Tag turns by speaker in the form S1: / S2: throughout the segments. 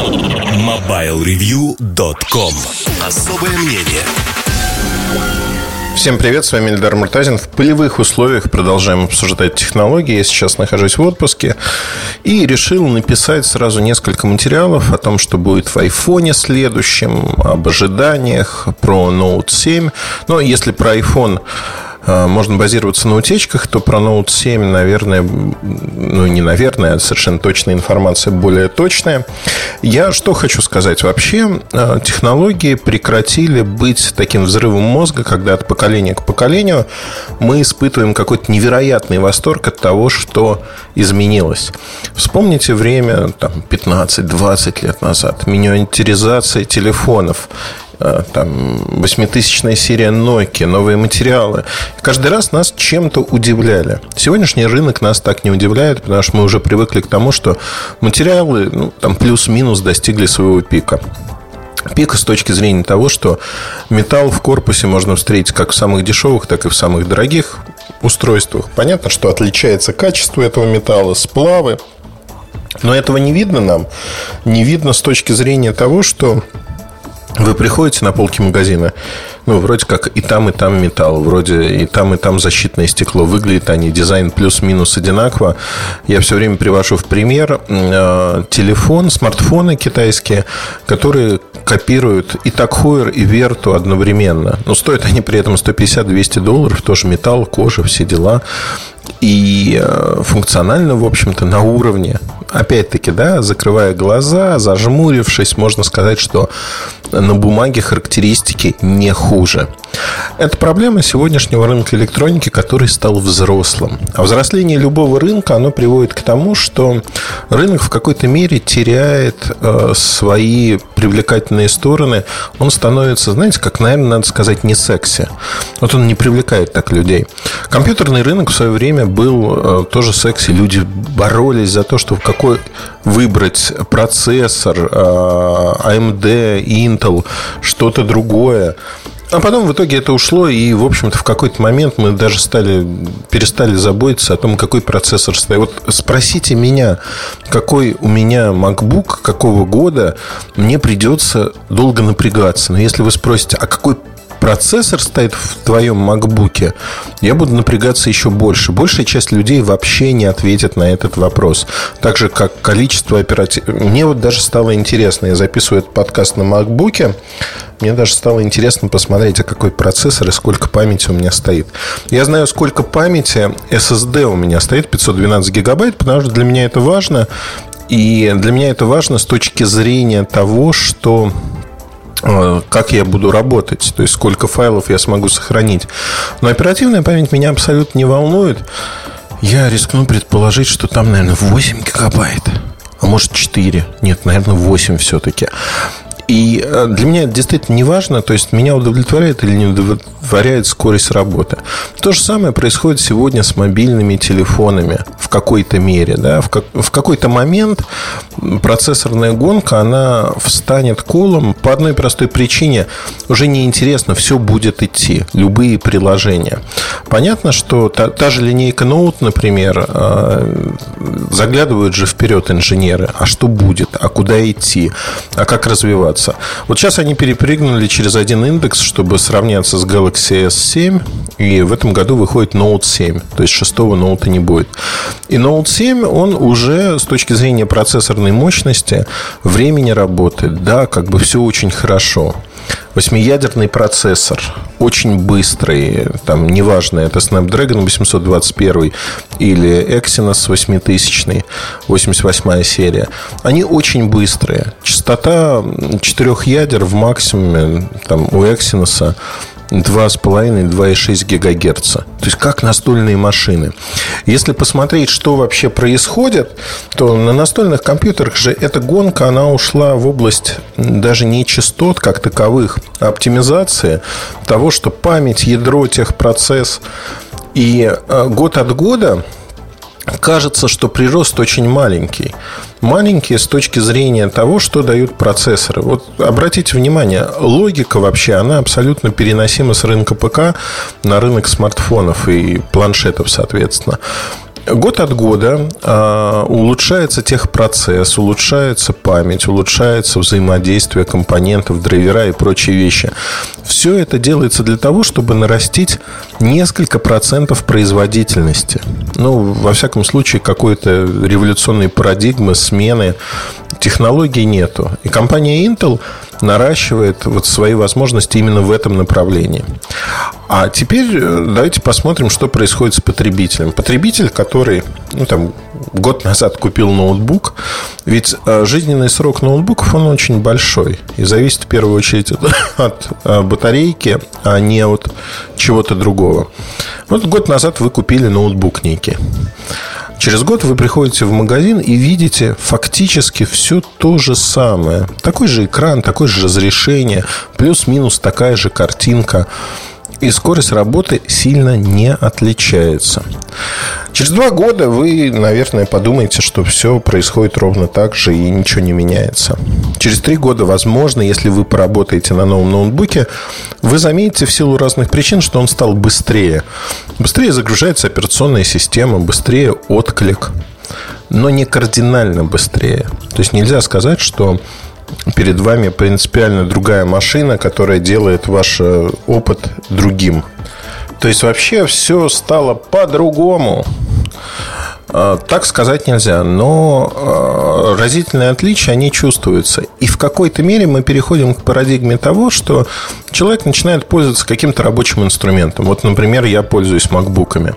S1: MobileReview.com Особое мнение
S2: Всем привет, с вами Эльдар Муртазин. В полевых условиях продолжаем обсуждать технологии. Я сейчас нахожусь в отпуске и решил написать сразу несколько материалов о том, что будет в айфоне следующем, об ожиданиях, про Note 7. Но если про iPhone можно базироваться на утечках, то про Note 7, наверное, ну не наверное, а совершенно точная информация более точная. Я что хочу сказать? Вообще а, технологии прекратили быть таким взрывом мозга, когда от поколения к поколению мы испытываем какой-то невероятный восторг от того, что изменилось. Вспомните время там, 15-20 лет назад, миниатюризация телефонов там, восьмитысячная серия Nokia, новые материалы. Каждый раз нас чем-то удивляли. Сегодняшний рынок нас так не удивляет, потому что мы уже привыкли к тому, что материалы ну, там плюс-минус достигли своего пика. Пика с точки зрения того, что металл в корпусе можно встретить как в самых дешевых, так и в самых дорогих устройствах. Понятно, что отличается качество этого металла, сплавы. Но этого не видно нам. Не видно с точки зрения того, что вы приходите на полки магазина, ну, вроде как и там, и там металл, вроде и там, и там защитное стекло. Выглядят они, дизайн плюс-минус одинаково. Я все время привожу в пример э, телефон, смартфоны китайские, которые копируют и Такхойер, и Верту одновременно. Но стоят они при этом 150-200 долларов, тоже металл, кожа, все дела. И э, функционально, в общем-то, на уровне опять-таки, да, закрывая глаза, зажмурившись, можно сказать, что на бумаге характеристики не хуже. Это проблема сегодняшнего рынка электроники, который стал взрослым. А взросление любого рынка, оно приводит к тому, что рынок в какой-то мере теряет э, свои привлекательные стороны. Он становится, знаете, как, наверное, надо сказать, не секси. Вот он не привлекает так людей. Компьютерный рынок в свое время был э, тоже секси. Люди боролись за то, что какой выбрать процессор, э, AMD, Intel, что-то другое. А потом в итоге это ушло, и, в общем-то, в какой-то момент мы даже стали, перестали заботиться о том, какой процессор стоит. Вот спросите меня, какой у меня MacBook, какого года, мне придется долго напрягаться. Но если вы спросите, а какой процессор стоит в твоем MacBook, я буду напрягаться еще больше. Большая часть людей вообще не ответит на этот вопрос. Так же, как количество оперативных... Мне вот даже стало интересно, я записываю этот подкаст на MacBook, мне даже стало интересно посмотреть, а какой процессор и сколько памяти у меня стоит. Я знаю, сколько памяти SSD у меня стоит, 512 гигабайт, потому что для меня это важно. И для меня это важно с точки зрения того, что как я буду работать, то есть сколько файлов я смогу сохранить. Но оперативная память меня абсолютно не волнует. Я рискну предположить, что там, наверное, 8 гигабайт. А может 4. Нет, наверное, 8 все-таки. И э, для меня это действительно не важно, то есть меня удовлетворяет или не удовлетворяет скорость работы. То же самое происходит сегодня с мобильными телефонами в какой-то мере. Да? В, как, в какой-то момент процессорная гонка, она встанет колом по одной простой причине. Уже неинтересно, все будет идти, любые приложения. Понятно, что та, та же линейка Note, например, э, заглядывают же вперед инженеры. А что будет? А куда идти? А как развиваться? Сравняться. Вот сейчас они перепрыгнули через один индекс, чтобы сравняться с Galaxy S7. И в этом году выходит Note 7. То есть шестого Note не будет. И Note 7, он уже с точки зрения процессорной мощности, времени работает. Да, как бы все очень хорошо. Восьмиядерный процессор, очень быстрый, там неважно, это Snapdragon 821 или Exynos 8000, 88 серия. Они очень быстрые. Частота четырех ядер в максимуме там, у Exynos 2,5-2,6 ГГц. То есть как настольные машины. Если посмотреть, что вообще происходит, то на настольных компьютерах же эта гонка, она ушла в область даже не частот как таковых, а оптимизации того, что память, ядро, техпроцесс. И э, год от года кажется, что прирост очень маленький. Маленький с точки зрения того, что дают процессоры. Вот обратите внимание, логика вообще, она абсолютно переносима с рынка ПК на рынок смартфонов и планшетов, соответственно. Год от года э, улучшается техпроцесс, улучшается память, улучшается взаимодействие компонентов, драйвера и прочие вещи. Все это делается для того, чтобы нарастить несколько процентов производительности. Ну, во всяком случае, какой-то революционной парадигмы, смены технологий нету. И компания Intel наращивает вот свои возможности именно в этом направлении. А теперь э, давайте посмотрим, что происходит с потребителем. Потребитель, который ну, там, год назад купил ноутбук, ведь э, жизненный срок ноутбуков, он очень большой. И зависит в первую очередь от, от э, батарейки, а не от чего-то другого. Вот год назад вы купили ноутбук некий. Через год вы приходите в магазин и видите фактически все то же самое. Такой же экран, такое же разрешение, плюс-минус такая же картинка и скорость работы сильно не отличается. Через два года вы, наверное, подумаете, что все происходит ровно так же и ничего не меняется. Через три года, возможно, если вы поработаете на новом ноутбуке, вы заметите в силу разных причин, что он стал быстрее. Быстрее загружается операционная система, быстрее отклик, но не кардинально быстрее. То есть нельзя сказать, что перед вами принципиально другая машина, которая делает ваш э, опыт другим. То есть вообще все стало по-другому. А, так сказать нельзя, но а, разительные отличия, они чувствуются. И в какой-то мере мы переходим к парадигме того, что человек начинает пользоваться каким-то рабочим инструментом. Вот, например, я пользуюсь макбуками.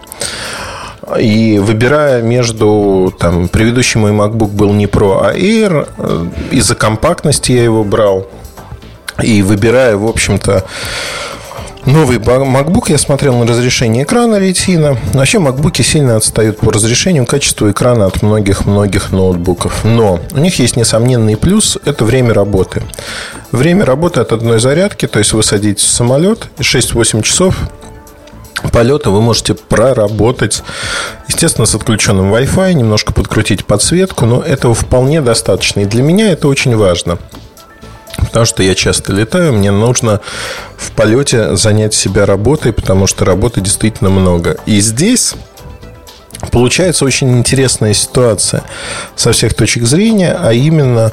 S2: И выбирая между там, предыдущий мой MacBook был не Pro, а Air, э, из-за компактности я его брал. И выбирая, в общем-то, новый MacBook, я смотрел на разрешение экрана Retina. Вообще, MacBook сильно отстают по разрешению, качеству экрана от многих-многих ноутбуков. Но у них есть несомненный плюс – это время работы. Время работы от одной зарядки, то есть вы садитесь в самолет, и 6-8 часов полета вы можете проработать, естественно, с отключенным Wi-Fi, немножко подкрутить подсветку, но этого вполне достаточно. И для меня это очень важно. Потому что я часто летаю, мне нужно в полете занять себя работой, потому что работы действительно много. И здесь получается очень интересная ситуация со всех точек зрения, а именно,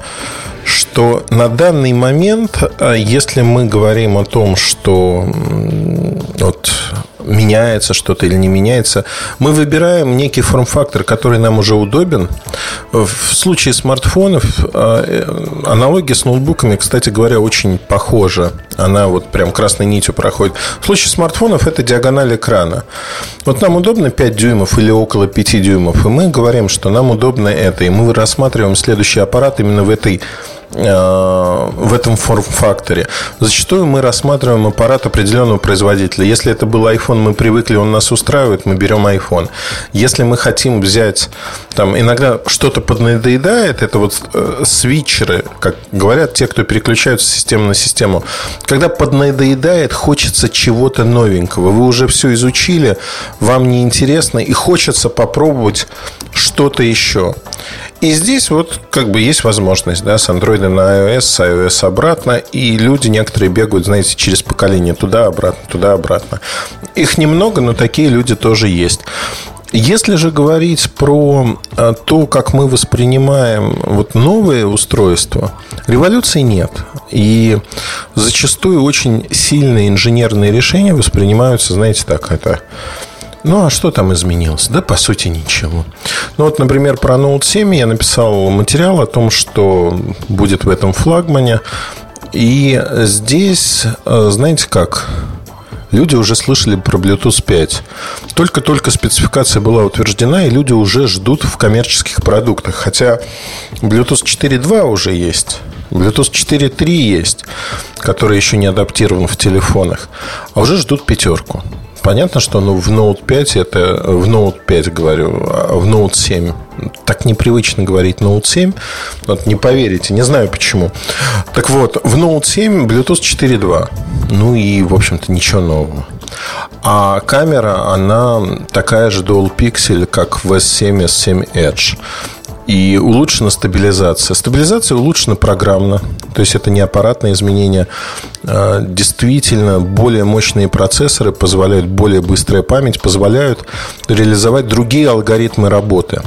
S2: что на данный момент, а если мы говорим о том, что вот меняется что-то или не меняется. Мы выбираем некий форм-фактор, который нам уже удобен. В случае смартфонов а, э, аналогия с ноутбуками, кстати говоря, очень похожа. Она вот прям красной нитью проходит. В случае смартфонов это диагональ экрана. Вот нам удобно 5 дюймов или около 5 дюймов, и мы говорим, что нам удобно это, и мы рассматриваем следующий аппарат именно в этой в этом форм-факторе. Зачастую мы рассматриваем аппарат определенного производителя. Если это был iPhone, мы привыкли, он нас устраивает, мы берем iPhone. Если мы хотим взять, там, иногда что-то поднадоедает, это вот э, свитчеры, как говорят те, кто переключаются с системы на систему. Когда поднадоедает, хочется чего-то новенького. Вы уже все изучили, вам неинтересно, и хочется попробовать что-то еще. И здесь вот как бы есть возможность, да, с Android на iOS, с iOS обратно, и люди некоторые бегают, знаете, через поколение туда-обратно, туда-обратно. Их немного, но такие люди тоже есть. Если же говорить про а, то, как мы воспринимаем вот новые устройства, революции нет. И зачастую очень сильные инженерные решения воспринимаются, знаете, так, это ну, а что там изменилось? Да, по сути, ничего. Ну, вот, например, про Note 7 я написал материал о том, что будет в этом флагмане. И здесь, э, знаете как, люди уже слышали про Bluetooth 5. Только-только спецификация была утверждена, и люди уже ждут в коммерческих продуктах. Хотя Bluetooth 4.2 уже есть. Bluetooth 4.3 есть, который еще не адаптирован в телефонах. А уже ждут пятерку. Понятно, что ну, в Note 5 это в Note 5 говорю, а в Note 7 так непривычно говорить Note 7. Вот не поверите, не знаю почему. Так вот, в Note 7 Bluetooth 4.2. Ну и, в общем-то, ничего нового. А камера, она такая же Dual Pixel, как в S7, S7 Edge. И улучшена стабилизация. Стабилизация улучшена программно. То есть это не аппаратное изменение. А, действительно, более мощные процессоры позволяют, более быстрая память позволяют реализовать другие алгоритмы работы.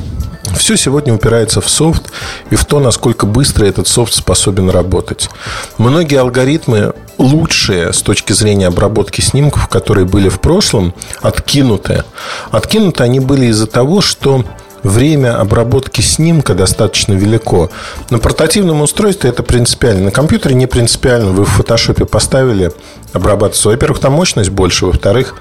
S2: Все сегодня упирается в софт и в то, насколько быстро этот софт способен работать. Многие алгоритмы лучшие с точки зрения обработки снимков, которые были в прошлом, откинуты. Откинуты они были из-за того, что время обработки снимка достаточно велико. На портативном устройстве это принципиально. На компьютере не принципиально. Вы в фотошопе поставили обрабатываться. Во-первых, там мощность больше. Во-вторых,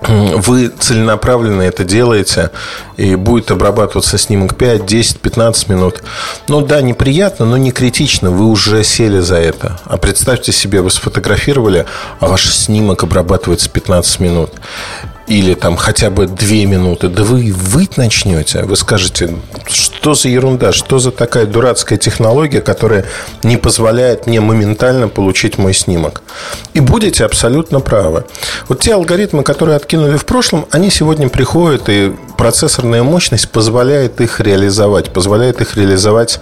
S2: вы целенаправленно это делаете, и будет обрабатываться снимок 5, 10, 15 минут. Ну да, неприятно, но не критично, вы уже сели за это. А представьте себе, вы сфотографировали, а ваш снимок обрабатывается 15 минут или там хотя бы две минуты, да вы выть начнете. Вы скажете, что за ерунда, что за такая дурацкая технология, которая не позволяет мне моментально получить мой снимок. И будете абсолютно правы. Вот те алгоритмы, которые откинули в прошлом, они сегодня приходят, и процессорная мощность позволяет их реализовать, позволяет их реализовать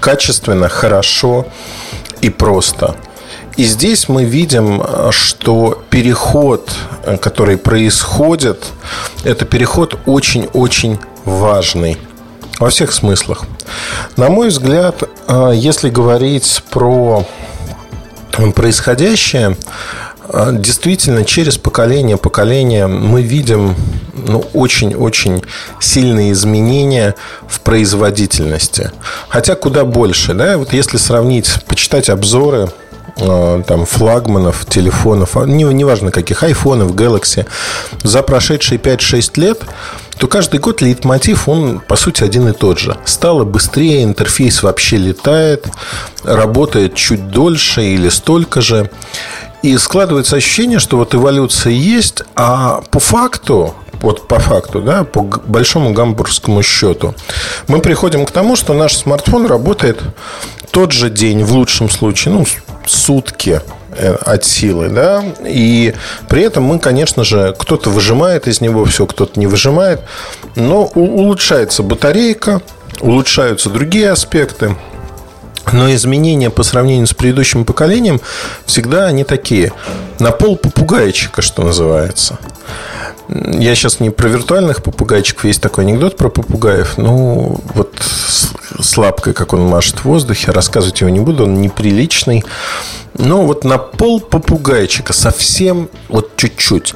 S2: качественно, хорошо и просто. И здесь мы видим, что переход, который происходит, это переход очень-очень важный во всех смыслах. На мой взгляд, если говорить про происходящее, действительно через поколение поколение мы видим ну, очень-очень сильные изменения в производительности. Хотя куда больше. Да? Вот если сравнить, почитать обзоры Э, там, флагманов, телефонов, а, не, неважно каких, айфонов, Galaxy, за прошедшие 5-6 лет, то каждый год лейтмотив, он, по сути, один и тот же. Стало быстрее, интерфейс вообще летает, работает чуть дольше или столько же. И складывается ощущение, что вот эволюция есть, а по факту вот по факту, да, по большому гамбургскому счету, мы приходим к тому, что наш смартфон работает тот же день, в лучшем случае, ну, сутки э, от силы, да, и при этом мы, конечно же, кто-то выжимает из него все, кто-то не выжимает, но улучшается батарейка, улучшаются другие аспекты, но изменения по сравнению с предыдущим поколением всегда они такие. На пол попугайчика, что называется. Я сейчас не про виртуальных попугайчиков, есть такой анекдот про попугаев. Ну, вот с лапкой, как он машет в воздухе, рассказывать его не буду, он неприличный. Но вот на пол попугайчика совсем вот чуть-чуть.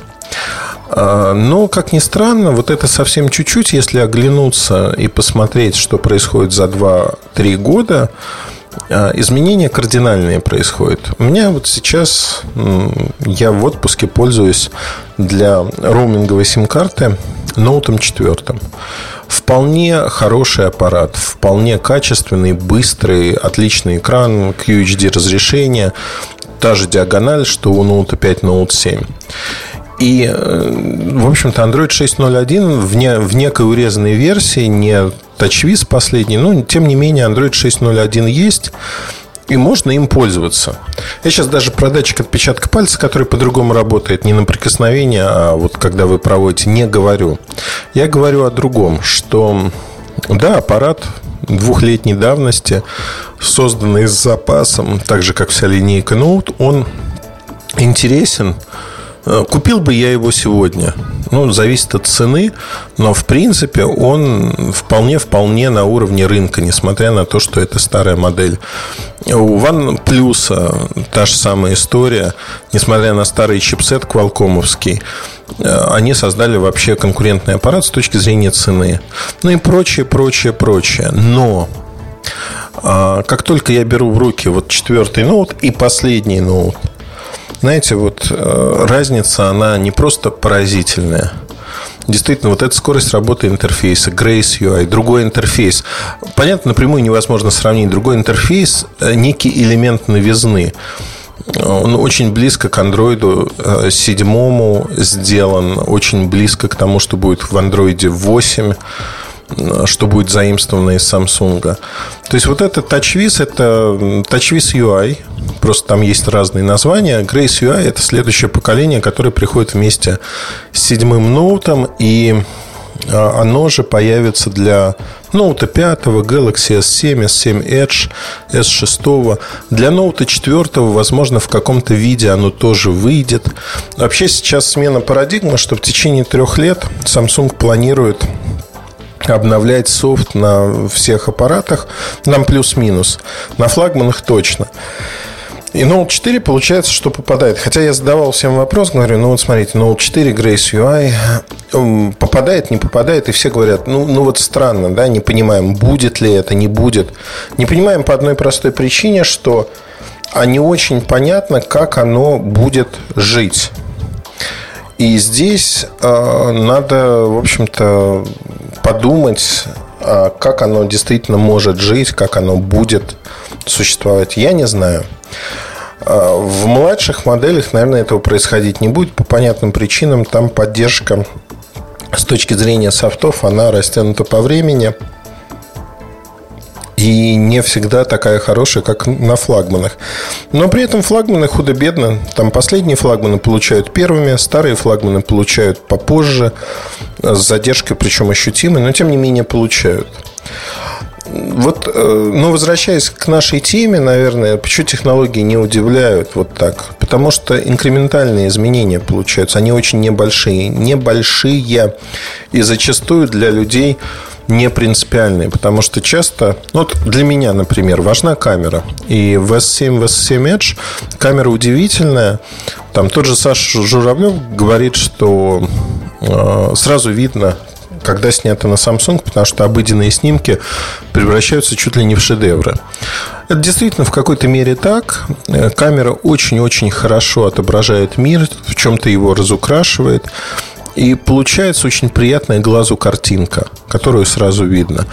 S2: А, но, как ни странно, вот это совсем чуть-чуть, если оглянуться и посмотреть, что происходит за 2-3 года, а, изменения кардинальные происходят. У меня вот сейчас я в отпуске пользуюсь для роуминговой сим-карты ноутом четвертым. Вполне хороший аппарат, вполне качественный, быстрый, отличный экран, QHD разрешение, та же диагональ, что у Note 5, Note 7. И, э, в общем-то, Android 6.0.1 в, не, в некой урезанной версии, не TouchWiz последний, но, тем не менее, Android 6.0.1 есть, и можно им пользоваться. Я сейчас даже про датчик отпечатка пальца, который по-другому работает, не на прикосновение, а вот когда вы проводите, не говорю. Я говорю о другом, что, да, аппарат двухлетней давности, созданный с запасом, так же, как вся линейка Note, он интересен, купил бы я его сегодня. Ну, зависит от цены, но в принципе он вполне-вполне на уровне рынка, несмотря на то, что это старая модель. У OnePlus та же самая история, несмотря на старый чипсет квалкомовский, э, они создали вообще конкурентный аппарат с точки зрения цены. Ну и прочее, прочее, прочее. Но как только я беру в руки вот четвертый ноут и последний ноут, знаете, вот э, разница, она не просто поразительная. Действительно, вот эта скорость работы интерфейса, Grace UI, другой интерфейс. Понятно, напрямую невозможно сравнить. Другой интерфейс, э, некий элемент новизны. Он очень близко к андроиду э, седьмому сделан, очень близко к тому, что будет в андроиде 8 что будет заимствовано из Samsung. То есть вот это TouchWiz, это TouchWiz UI, просто там есть разные названия. Grace UI – это следующее поколение, которое приходит вместе с седьмым ноутом, и а, оно же появится для Note 5, Galaxy S7, S7 Edge, S6. Для Note 4, возможно, в каком-то виде оно тоже выйдет. Вообще сейчас смена парадигмы, что в течение трех лет Samsung планирует обновлять софт на всех аппаратах, нам плюс-минус, на флагманах точно. И Note 4 получается, что попадает. Хотя я задавал всем вопрос, говорю, ну вот смотрите, Note 4 Grace UI попадает, не попадает, и все говорят, ну, ну вот странно, да, не понимаем, будет ли это, не будет. Не понимаем по одной простой причине, что а не очень понятно, как оно будет жить. И здесь э, надо, в общем-то, подумать, э, как оно действительно может жить, как оно будет существовать. Я не знаю. Э, в младших моделях, наверное, этого происходить не будет по понятным причинам. Там поддержка с точки зрения софтов, она растянута по времени – и не всегда такая хорошая, как на флагманах. Но при этом флагманы худо-бедно. Там последние флагманы получают первыми, старые флагманы получают попозже, с задержкой, причем ощутимой, но тем не менее получают. Вот, э, ну, возвращаясь к нашей теме, наверное, почему технологии не удивляют вот так? Потому что инкрементальные изменения получаются, они очень небольшие. Небольшие и зачастую для людей не принципиальные, потому что часто, ну, вот для меня, например, важна камера. И в S7, в S7 Edge камера удивительная. Там тот же Саша Журавлев говорит, что э, сразу видно, когда снято на Samsung, потому что обыденные снимки превращаются чуть ли не в шедевры. Это действительно в какой-то мере так. Э, камера очень-очень хорошо отображает мир, в чем-то его разукрашивает. И получается очень приятная глазу картинка, которую сразу видно.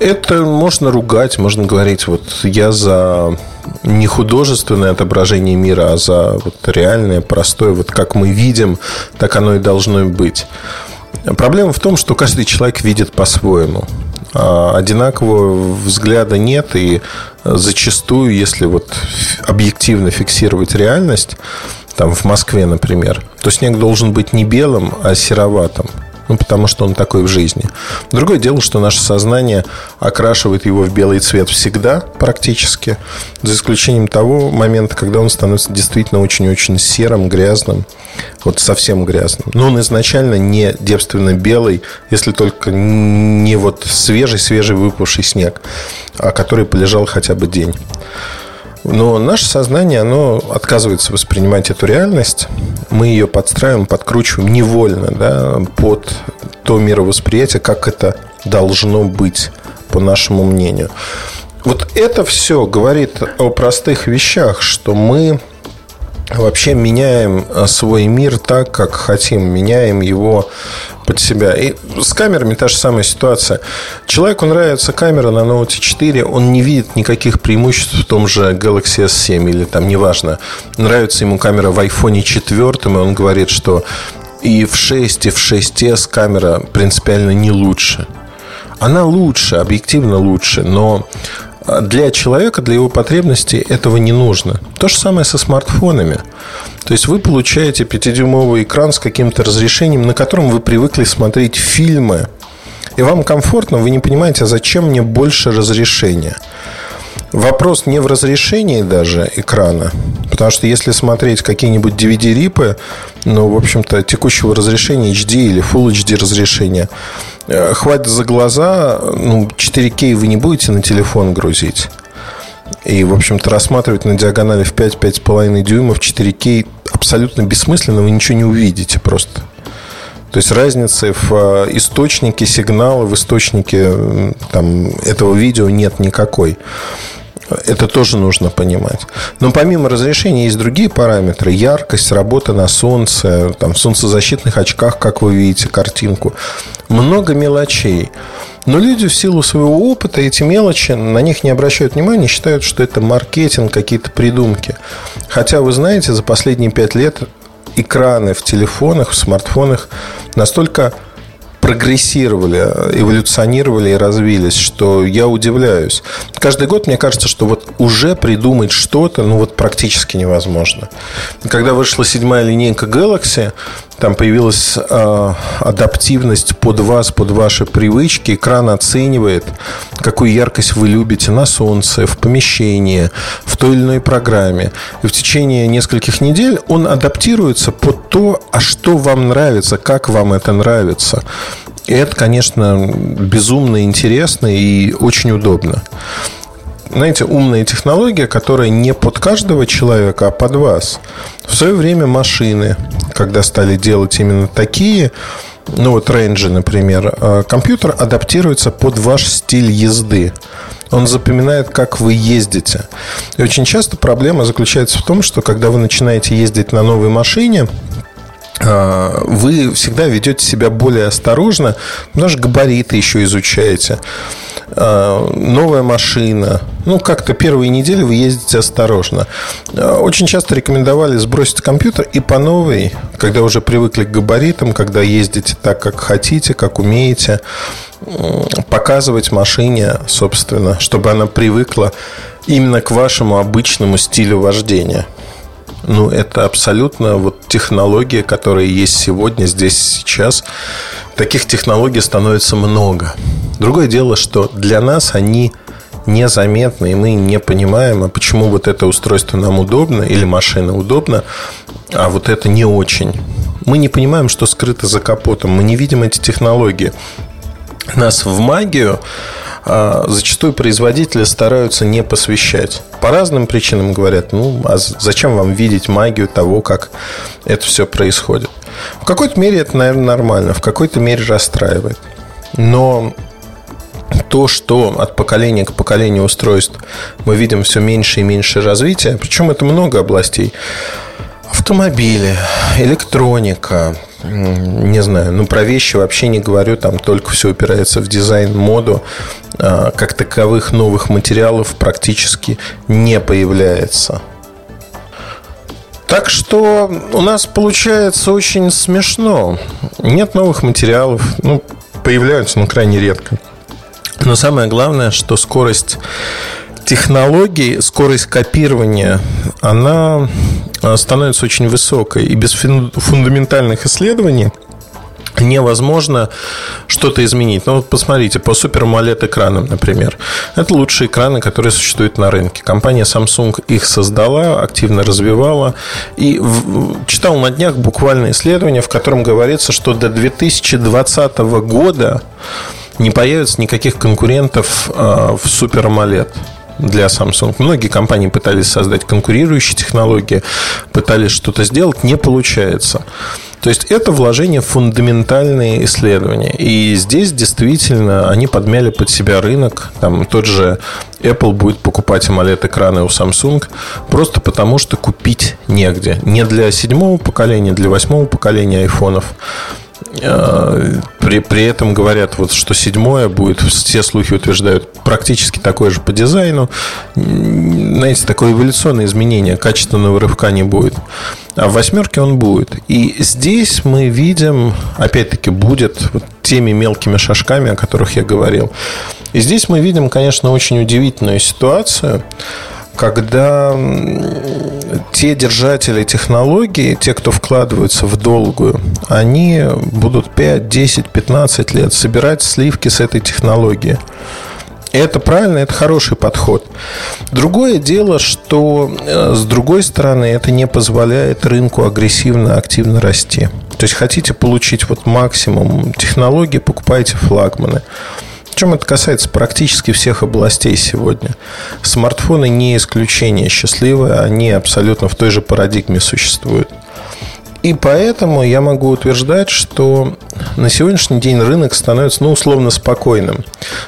S2: Это можно ругать, можно говорить, вот я за не художественное отображение мира, а за вот реальное, простое, вот как мы видим, так оно и должно быть. Проблема в том, что каждый человек видит по-своему. А одинакового взгляда нет, и зачастую, если вот объективно фиксировать реальность, там в Москве, например, то снег должен быть не белым, а сероватым. Ну, потому что он такой в жизни. Другое дело, что наше сознание окрашивает его в белый цвет всегда, практически, за исключением того момента, когда он становится действительно очень-очень серым, грязным, вот совсем грязным. Но он изначально не девственно белый, если только не вот свежий-свежий выпавший снег, а который полежал хотя бы день. Но наше сознание, оно отказывается воспринимать эту реальность. Мы ее подстраиваем, подкручиваем невольно да, под то мировосприятие, как это должно быть, по нашему мнению. Вот это все говорит о простых вещах, что мы вообще меняем э, свой мир так, как хотим, меняем его под себя. И с камерами та же самая ситуация. Человеку нравится камера на Note 4, он не видит никаких преимуществ в том же Galaxy S7 или там, неважно. Нравится ему камера в iPhone 4, и он говорит, что и в 6, и в 6s камера принципиально не лучше. Она лучше, объективно лучше, но для человека, для его потребностей этого не нужно. То же самое со смартфонами. То есть вы получаете 5-дюймовый экран с каким-то разрешением, на котором вы привыкли смотреть фильмы, и вам комфортно, вы не понимаете, а зачем мне больше разрешения. Вопрос не в разрешении даже экрана, потому что если смотреть какие-нибудь DVD-рипы, ну, в общем-то, текущего разрешения HD или Full HD разрешения, э, хватит за глаза, ну, 4К вы не будете на телефон грузить. И, в общем-то, рассматривать на диагонали в 5-5,5 дюймов 4К абсолютно бессмысленно, вы ничего не увидите просто. То есть разницы в э, источнике сигнала, в источнике там, этого видео нет никакой. Это тоже нужно понимать. Но помимо разрешения есть другие параметры. Яркость, работа на солнце, там, в солнцезащитных очках, как вы видите картинку. Много мелочей. Но люди в силу своего опыта эти мелочи, на них не обращают внимания, считают, что это маркетинг, какие-то придумки. Хотя, вы знаете, за последние пять лет экраны в телефонах, в смартфонах настолько прогрессировали, эволюционировали и развились, что я удивляюсь. Каждый год мне кажется, что вот уже придумать что-то, ну вот практически невозможно. Когда вышла седьмая линейка Galaxy, там появилась э, адаптивность под вас, под ваши привычки. Экран оценивает, какую яркость вы любите на солнце, в помещении, в той или иной программе. И в течение нескольких недель он адаптируется под то, а что вам нравится, как вам это нравится. И это, конечно, безумно интересно и очень удобно знаете, умная технология, которая не под каждого человека, а под вас. В свое время машины, когда стали делать именно такие, ну вот рейнджи, например, э, компьютер адаптируется под ваш стиль езды. Он запоминает, как вы ездите. И очень часто проблема заключается в том, что когда вы начинаете ездить на новой машине, э, вы всегда ведете себя более осторожно, потому габариты еще изучаете. Э, новая машина. Ну, как-то первые недели вы ездите осторожно. Э, очень часто рекомендовали сбросить компьютер и по новой, когда уже привыкли к габаритам, когда ездите так, как хотите, как умеете, показывать машине, собственно, чтобы она привыкла именно к вашему обычному стилю вождения. Ну, это абсолютно вот технология, которая есть сегодня, здесь, сейчас. Таких технологий становится много. Другое дело, что для нас они незаметны, и мы не понимаем, а почему вот это устройство нам удобно или машина удобна, а вот это не очень. Мы не понимаем, что скрыто за капотом. Мы не видим эти технологии. Нас в магию зачастую производители стараются не посвящать. По разным причинам говорят, ну, а зачем вам видеть магию того, как это все происходит. В какой-то мере это, наверное, нормально, в какой-то мере расстраивает. Но то, что от поколения к поколению устройств мы видим все меньше и меньше развития, причем это много областей. Автомобили, электроника, не знаю, ну про вещи вообще не говорю, там только все упирается в дизайн, моду, а, как таковых новых материалов практически не появляется. Так что у нас получается очень смешно. Нет новых материалов, ну, появляются, но крайне редко. Но самое главное, что скорость технологий, скорость копирования, она а, становится очень высокой. И без фундаментальных исследований невозможно что-то изменить. Ну вот посмотрите, по Super AMOLED экранам, например. Это лучшие экраны, которые существуют на рынке. Компания Samsung их создала, активно развивала. И в... читал на днях буквально исследование, в котором говорится, что до 2020 года не появится никаких конкурентов а, в Super AMOLED для Samsung. Многие компании пытались создать конкурирующие технологии, пытались что-то сделать, не получается. То есть это вложение в фундаментальные исследования. И здесь действительно они подмяли под себя рынок. Там тот же Apple будет покупать AMOLED-экраны у Samsung просто потому, что купить негде. Не для седьмого поколения, для восьмого поколения айфонов. Э, при, при этом говорят, вот, что седьмое будет, все слухи утверждают, практически такое же по дизайну. Знаете, такое эволюционное изменение, качественного рывка не будет. А в восьмерке он будет. И здесь мы видим, опять-таки, будет вот теми мелкими шажками, о которых я говорил. И здесь мы видим, конечно, очень удивительную ситуацию когда те держатели технологии, те, кто вкладываются в долгую, они будут 5, 10, 15 лет собирать сливки с этой технологии. Это правильно, это хороший подход. Другое дело, что э, с другой стороны это не позволяет рынку агрессивно, активно расти. То есть хотите получить вот максимум технологий, покупайте флагманы. Причем это касается практически всех областей сегодня. Смартфоны не исключение счастливые, они абсолютно в той же парадигме существуют. И поэтому я могу утверждать, что на сегодняшний день рынок становится, ну, условно спокойным.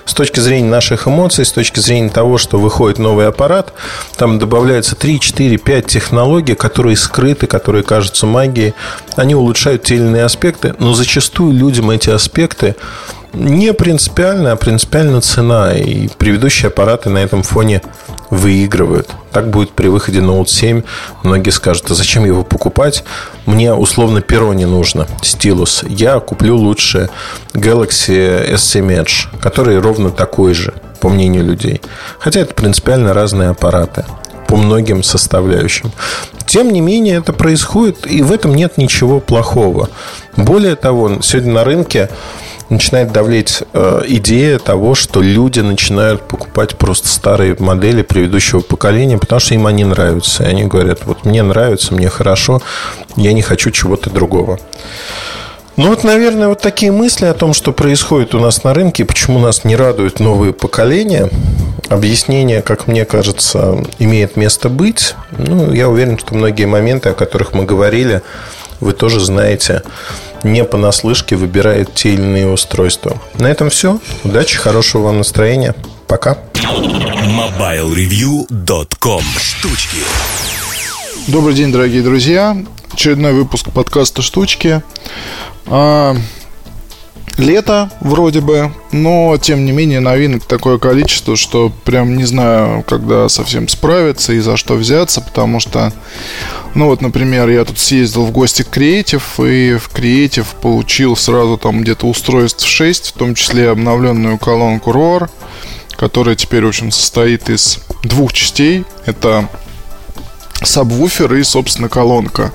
S2: С точки зрения наших эмоций, с точки зрения того, что выходит новый аппарат, там добавляются 3, 4, 5 технологий, которые скрыты, которые кажутся магией. Они улучшают те или иные аспекты, но зачастую людям эти аспекты не принципиально, а принципиально цена. И предыдущие аппараты на этом фоне выигрывают. Так будет при выходе Note 7. Многие скажут, а зачем его покупать? Мне условно перо не нужно, стилус. Я куплю лучше Galaxy S7 Edge, который ровно такой же, по мнению людей. Хотя это принципиально разные аппараты. по многим составляющим. Тем не менее, это происходит, и в этом нет ничего плохого. Более того, сегодня на рынке начинает давлеть э, идея того, что люди начинают покупать просто старые модели предыдущего поколения, потому что им они нравятся. И они говорят, вот мне нравится, мне хорошо, я не хочу чего-то другого. Ну вот, наверное, вот такие мысли о том, что происходит у нас на рынке, почему нас не радуют новые поколения. Объяснение, как мне кажется, имеет место быть. Ну, я уверен, что многие моменты, о которых мы говорили, вы тоже знаете не понаслышке выбирает те или иные устройства. На этом все. Удачи, хорошего вам настроения. Пока.
S1: MobileReview.com Штучки
S3: Добрый день, дорогие друзья. Очередной выпуск подкаста «Штучки». А, лето вроде бы, но тем не менее новинок такое количество, что прям не знаю, когда совсем справиться и за что взяться, потому что, ну вот, например, я тут съездил в гости к Creative, и в Creative получил сразу там где-то устройств 6, в том числе обновленную колонку Roar, которая теперь, в общем, состоит из двух частей. Это сабвуфер и, собственно, колонка.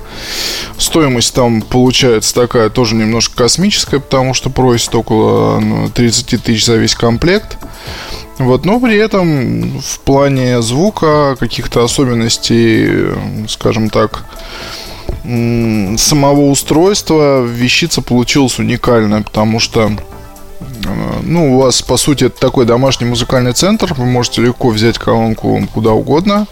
S3: Стоимость там получается такая тоже немножко космическая, потому что просит около 30 ну, тысяч за весь комплект. Вот, но при этом в плане звука, каких-то особенностей, скажем так, самого устройства вещица получилась уникальная, потому что ну, у вас, по сути, это такой домашний музыкальный центр. Вы можете легко взять колонку куда угодно,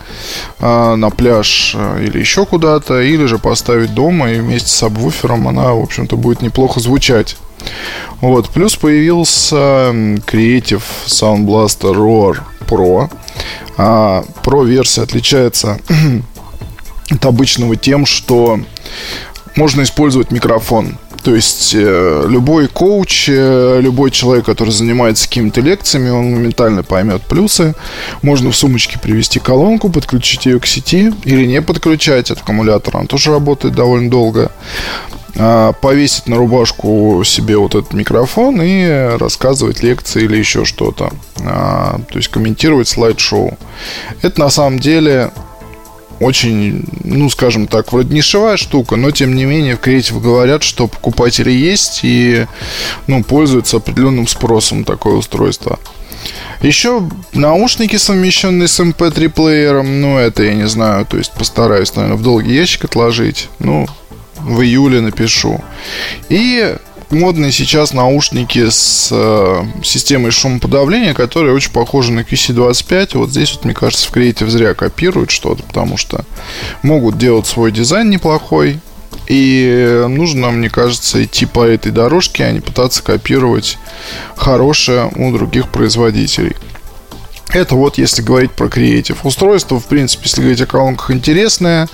S3: а, на пляж а, или еще куда-то, или же поставить дома, и вместе с сабвуфером она, в общем-то, будет неплохо звучать. Вот. Плюс появился Creative Sound Blaster Roar Pro. А Pro версия отличается от обычного тем, что можно использовать микрофон. То есть э, любой коуч, э, любой человек, который занимается какими-то лекциями, он моментально поймет плюсы. Можно в сумочке привести колонку, подключить ее к сети или не подключать от аккумулятора. Он тоже работает довольно долго. А, повесить на рубашку себе вот этот микрофон и рассказывать лекции или еще что-то. А, то есть комментировать слайд-шоу. Это на самом деле очень, ну, скажем так, вроде нишевая штука, но тем не менее в Creative говорят, что покупатели есть и, ну, пользуются определенным спросом такое устройство. Еще наушники, совмещенные с MP3 эм плеером, ну, это я не знаю, то есть постараюсь, наверное, в долгий ящик отложить. Ну, в июле напишу. И модные сейчас наушники с э, системой шумоподавления, которые очень похожи на QC25. Вот здесь вот, мне кажется, в Creative зря копируют что-то, потому что могут делать свой дизайн неплохой. И нужно, мне кажется, идти по этой дорожке, а не пытаться копировать хорошее у других производителей. Это вот если говорить про креатив. Устройство, в принципе, если говорить о колонках, интересное.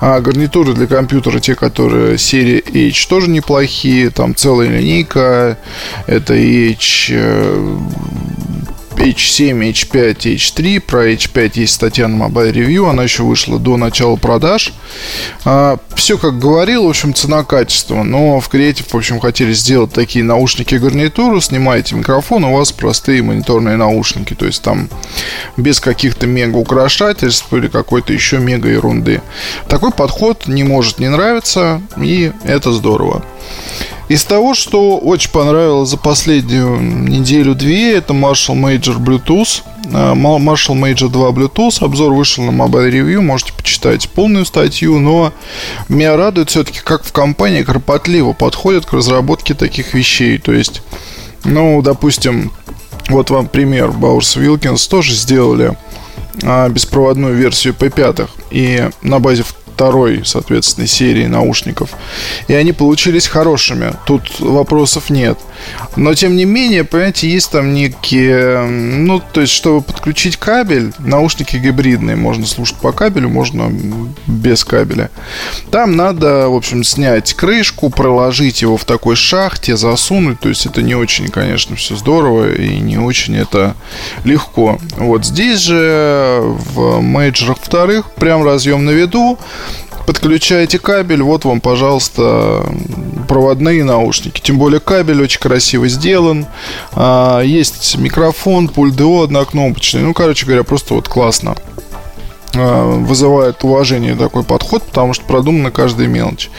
S3: А гарнитуры для компьютера, те, которые серии H, тоже неплохие. Там целая линейка. Это H H7, H5, H3. Про H5 есть статья на Mobile Review. Она еще вышла до начала продаж. А, все, как говорил, в общем, цена-качество. Но в Creative, в общем, хотели сделать такие наушники-гарнитуру. Снимаете микрофон, у вас простые мониторные наушники. То есть там без каких-то мега-украшательств или какой-то еще мега-ерунды. Такой подход не может не нравиться, и это здорово. Из того, что очень понравилось за последнюю неделю-две, это Marshall Major Bluetooth. Э, Marshall Major 2 Bluetooth. Обзор вышел на Mobile Review. Можете почитать полную статью. Но меня радует все-таки, как в компании кропотливо подходят к разработке таких вещей. То есть, ну, допустим, вот вам пример. Bowers Wilkins тоже сделали а, беспроводную версию P5. И на базе второй, соответственно, серии наушников. И они получились хорошими. Тут вопросов нет. Но, тем не менее, понимаете, есть там некие... Ну, то есть, чтобы подключить кабель, наушники гибридные. Можно слушать по кабелю, можно без кабеля. Там надо, в общем, снять крышку, проложить его в такой шахте, засунуть. То есть, это не очень, конечно, все здорово и не очень это легко. Вот здесь же в мейджорах вторых прям разъем на виду подключаете кабель, вот вам, пожалуйста, проводные наушники. Тем более кабель очень красиво сделан. А, есть микрофон, пульт ДО однокнопочный. Ну, короче говоря, просто вот классно. вызывает уважение такой подход, потому что продумана каждая мелочь.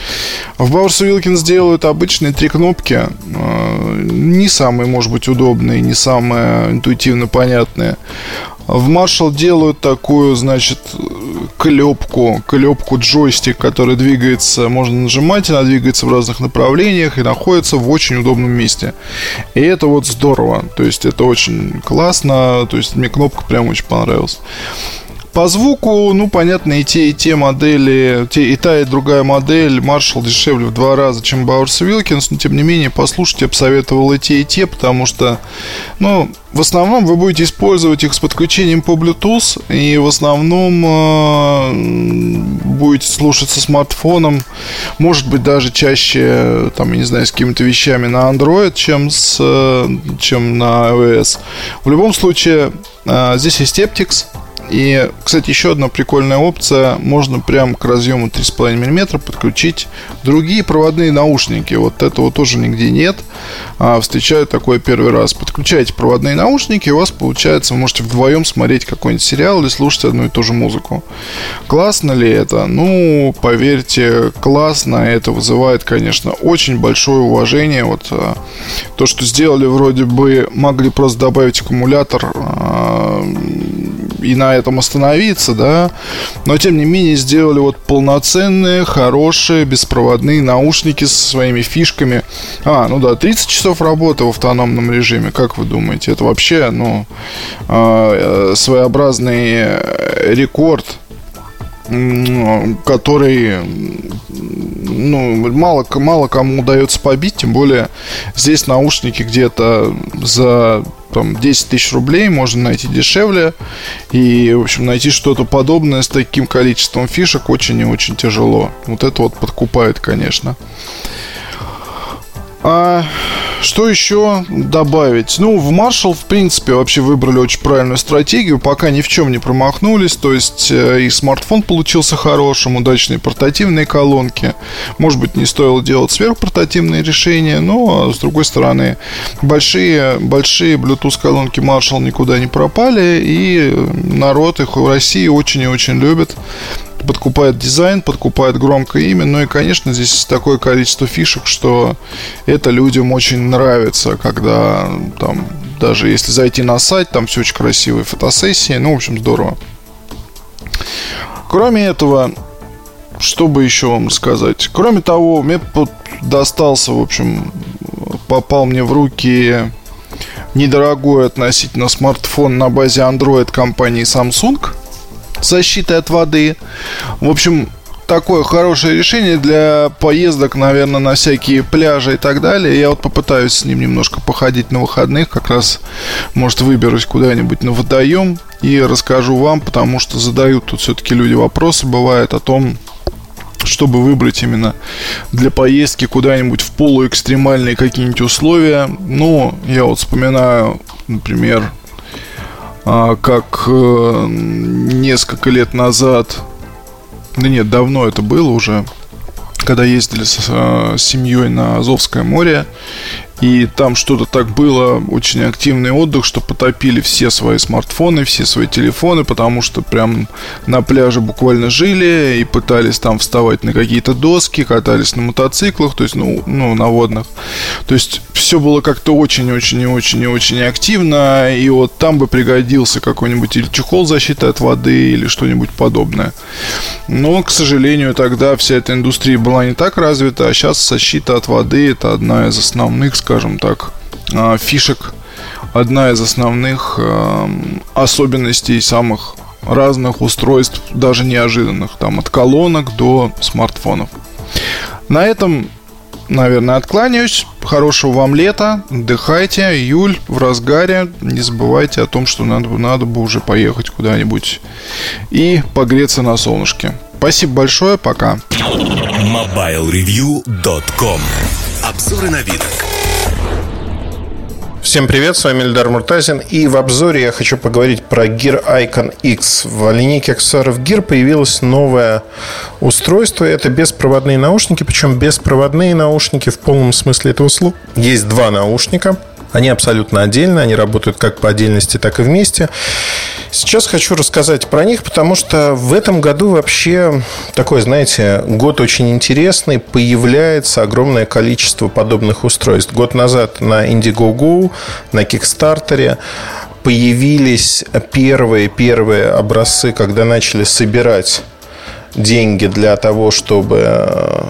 S3: В Bowers Wilkins делают обычные три кнопки, не самые, может быть, удобные, не самые интуитивно понятные. В Marshall делают такую, значит, клепку, клепку джойстик, который двигается, можно нажимать, она двигается в разных направлениях и находится в очень удобном месте. И это вот здорово, то есть это очень классно, то есть мне кнопка прям очень понравилась. По звуку, ну, понятно, и те, и те модели, те, и та, и другая модель Marshall дешевле в два раза, чем Bowers Wilkins, но, тем не менее, послушать я бы советовал и те, и те, потому что, ну, в основном вы будете использовать их с подключением по Bluetooth, и в основном э, будете слушать со смартфоном, может быть, даже чаще, там, я не знаю, с какими-то вещами на Android, чем, с, э, чем на iOS. В любом случае, э, здесь есть Aptix, и, кстати, еще одна прикольная опция. Можно прям к разъему 3,5 мм подключить другие проводные наушники. Вот этого тоже нигде нет. А, встречаю такое первый раз. Подключаете проводные наушники, и у вас получается, вы можете вдвоем смотреть какой-нибудь сериал или слушать одну и ту же музыку. Классно ли это? Ну, поверьте, классно. Это вызывает, конечно, очень большое уважение. Вот а, то, что сделали, вроде бы могли просто добавить аккумулятор а, и на этом остановиться, да, но тем не менее сделали вот полноценные, хорошие, беспроводные наушники со своими фишками. А, ну да, 30 часов работы в автономном режиме, как вы думаете? Это вообще, ну, а, э, своеобразный рекорд который ну, мало, мало кому удается побить, тем более здесь наушники где-то за там 10 тысяч рублей можно найти дешевле. И, в общем, найти что-то подобное с таким количеством фишек очень и очень тяжело. Вот это вот подкупает, конечно. А что еще добавить? Ну, в Marshall, в принципе, вообще выбрали очень правильную стратегию, пока ни в чем не промахнулись, то есть э, и смартфон получился хорошим, удачные портативные колонки. Может быть, не стоило делать сверхпортативные решения, но, с другой стороны, большие, большие Bluetooth колонки Marshall никуда не пропали, и народ их в России очень и очень любит подкупает дизайн, подкупает громкое имя. Ну и, конечно, здесь такое количество фишек, что это людям очень нравится, когда там даже если зайти на сайт, там все очень красивые фотосессии. Ну, в общем, здорово. Кроме этого, что бы еще вам сказать? Кроме того, мне достался, в общем, попал мне в руки недорогой относительно смартфон на базе Android компании Samsung – защитой от воды. В общем, такое хорошее решение для поездок, наверное, на всякие пляжи и так далее. Я вот попытаюсь с ним немножко походить на выходных, как раз, может, выберусь куда-нибудь на водоем и расскажу вам, потому что задают тут все-таки люди вопросы, бывает о том, чтобы выбрать именно для поездки куда-нибудь в полуэкстремальные какие-нибудь условия. Ну, я вот вспоминаю, например, как э, несколько лет назад, да нет, давно это было уже, когда ездили с, с семьей на Азовское море, и там что-то так было, очень активный отдых, что потопили все свои смартфоны, все свои телефоны, потому что прям на пляже буквально жили и пытались там вставать на какие-то доски, катались на мотоциклах, то есть, ну, ну на водных. То есть все было как-то очень-очень и очень и очень активно, и вот там бы пригодился какой-нибудь или чехол защиты от воды, или что-нибудь подобное. Но, к сожалению, тогда вся эта индустрия была не так развита, а сейчас защита от воды это одна из основных, скажем так, а, фишек, одна из основных а, особенностей самых разных устройств, даже неожиданных, там от колонок до смартфонов. На этом, наверное, откланяюсь. Хорошего вам лета, отдыхайте, июль в разгаре. Не забывайте о том, что надо, надо бы уже поехать куда-нибудь и погреться на солнышке. Спасибо большое, пока.
S1: MobileReview.com Обзоры на видок.
S2: Всем привет, с вами Эльдар Муртазин. И в обзоре я хочу поговорить про Gear Icon X. В линейке аксессуаров Gear появилось новое устройство. Это беспроводные наушники, причем беспроводные наушники в полном смысле этого слова. Есть два наушника. Они абсолютно отдельно, они работают как по отдельности, так и вместе. Сейчас хочу рассказать про них, потому что в этом году вообще такой, знаете, год очень интересный. Появляется огромное количество подобных устройств. Год назад на Indiegogo, на Kickstarter появились первые-первые образцы, когда начали собирать деньги для того, чтобы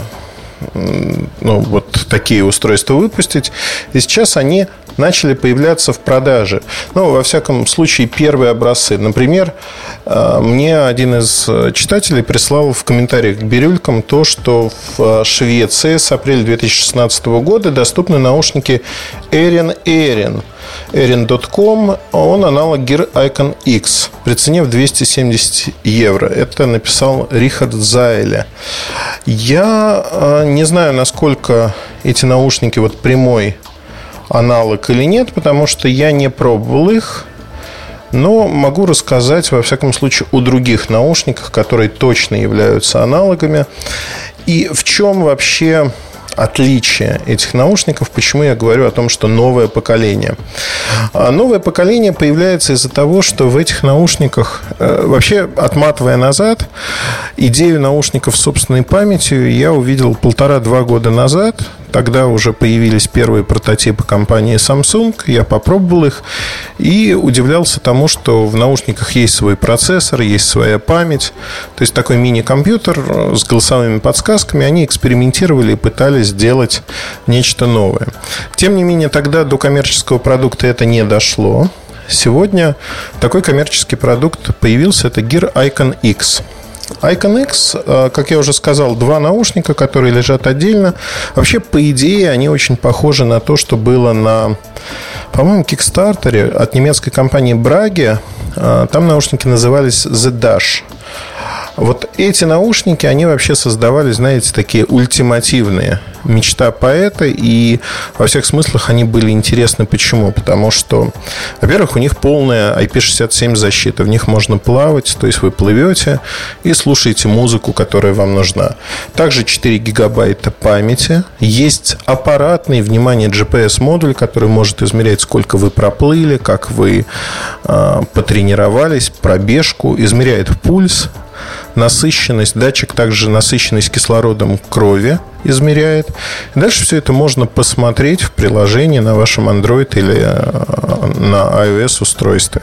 S2: ну, вот такие устройства выпустить. И сейчас они начали появляться в продаже. Ну, во всяком случае, первые образцы. Например, э, мне один из читателей прислал в комментариях к бирюлькам то, что в Швеции с апреля 2016 года доступны наушники Erin Erin. Erin.com, он аналог Gear Icon X при цене в 270 евро. Это написал Рихард Зайле. Я э, не знаю, насколько эти наушники вот прямой аналог или нет, потому что я не пробовал их. Но могу рассказать, во всяком случае, о других наушниках, которые точно являются аналогами. И в чем вообще отличие этих наушников, почему я говорю о том, что новое поколение. А новое поколение появляется из-за того, что в этих наушниках, э, вообще отматывая назад, идею наушников собственной памятью я увидел полтора-два года назад, Тогда уже появились первые прототипы компании Samsung. Я попробовал их и удивлялся тому, что в наушниках есть свой процессор, есть своя память. То есть такой мини-компьютер с голосовыми подсказками. Они экспериментировали и пытались сделать нечто новое. Тем не менее, тогда до коммерческого продукта это не дошло. Сегодня такой коммерческий продукт появился. Это Gear Icon X. Icon X, э, как я уже сказал, два наушника, которые лежат отдельно. Вообще, по идее, они очень похожи на то, что было на, по-моему, Kickstarter от немецкой компании Браги. Э, там наушники назывались The Dash. Вот эти наушники, они вообще создавали, знаете, такие ультимативные. Мечта поэта, и во всех смыслах они были интересны. Почему? Потому что, во-первых, у них полная IP67 защита. В них можно плавать, то есть вы плывете и слушаете музыку, которая вам нужна. Также 4 гигабайта памяти. Есть аппаратный, внимание, GPS-модуль, который может измерять, сколько вы проплыли, как вы э, потренировались, пробежку, измеряет пульс, насыщенность, датчик также насыщенность кислородом крови измеряет. Дальше все это можно посмотреть в приложении на вашем Android или э, на iOS устройстве.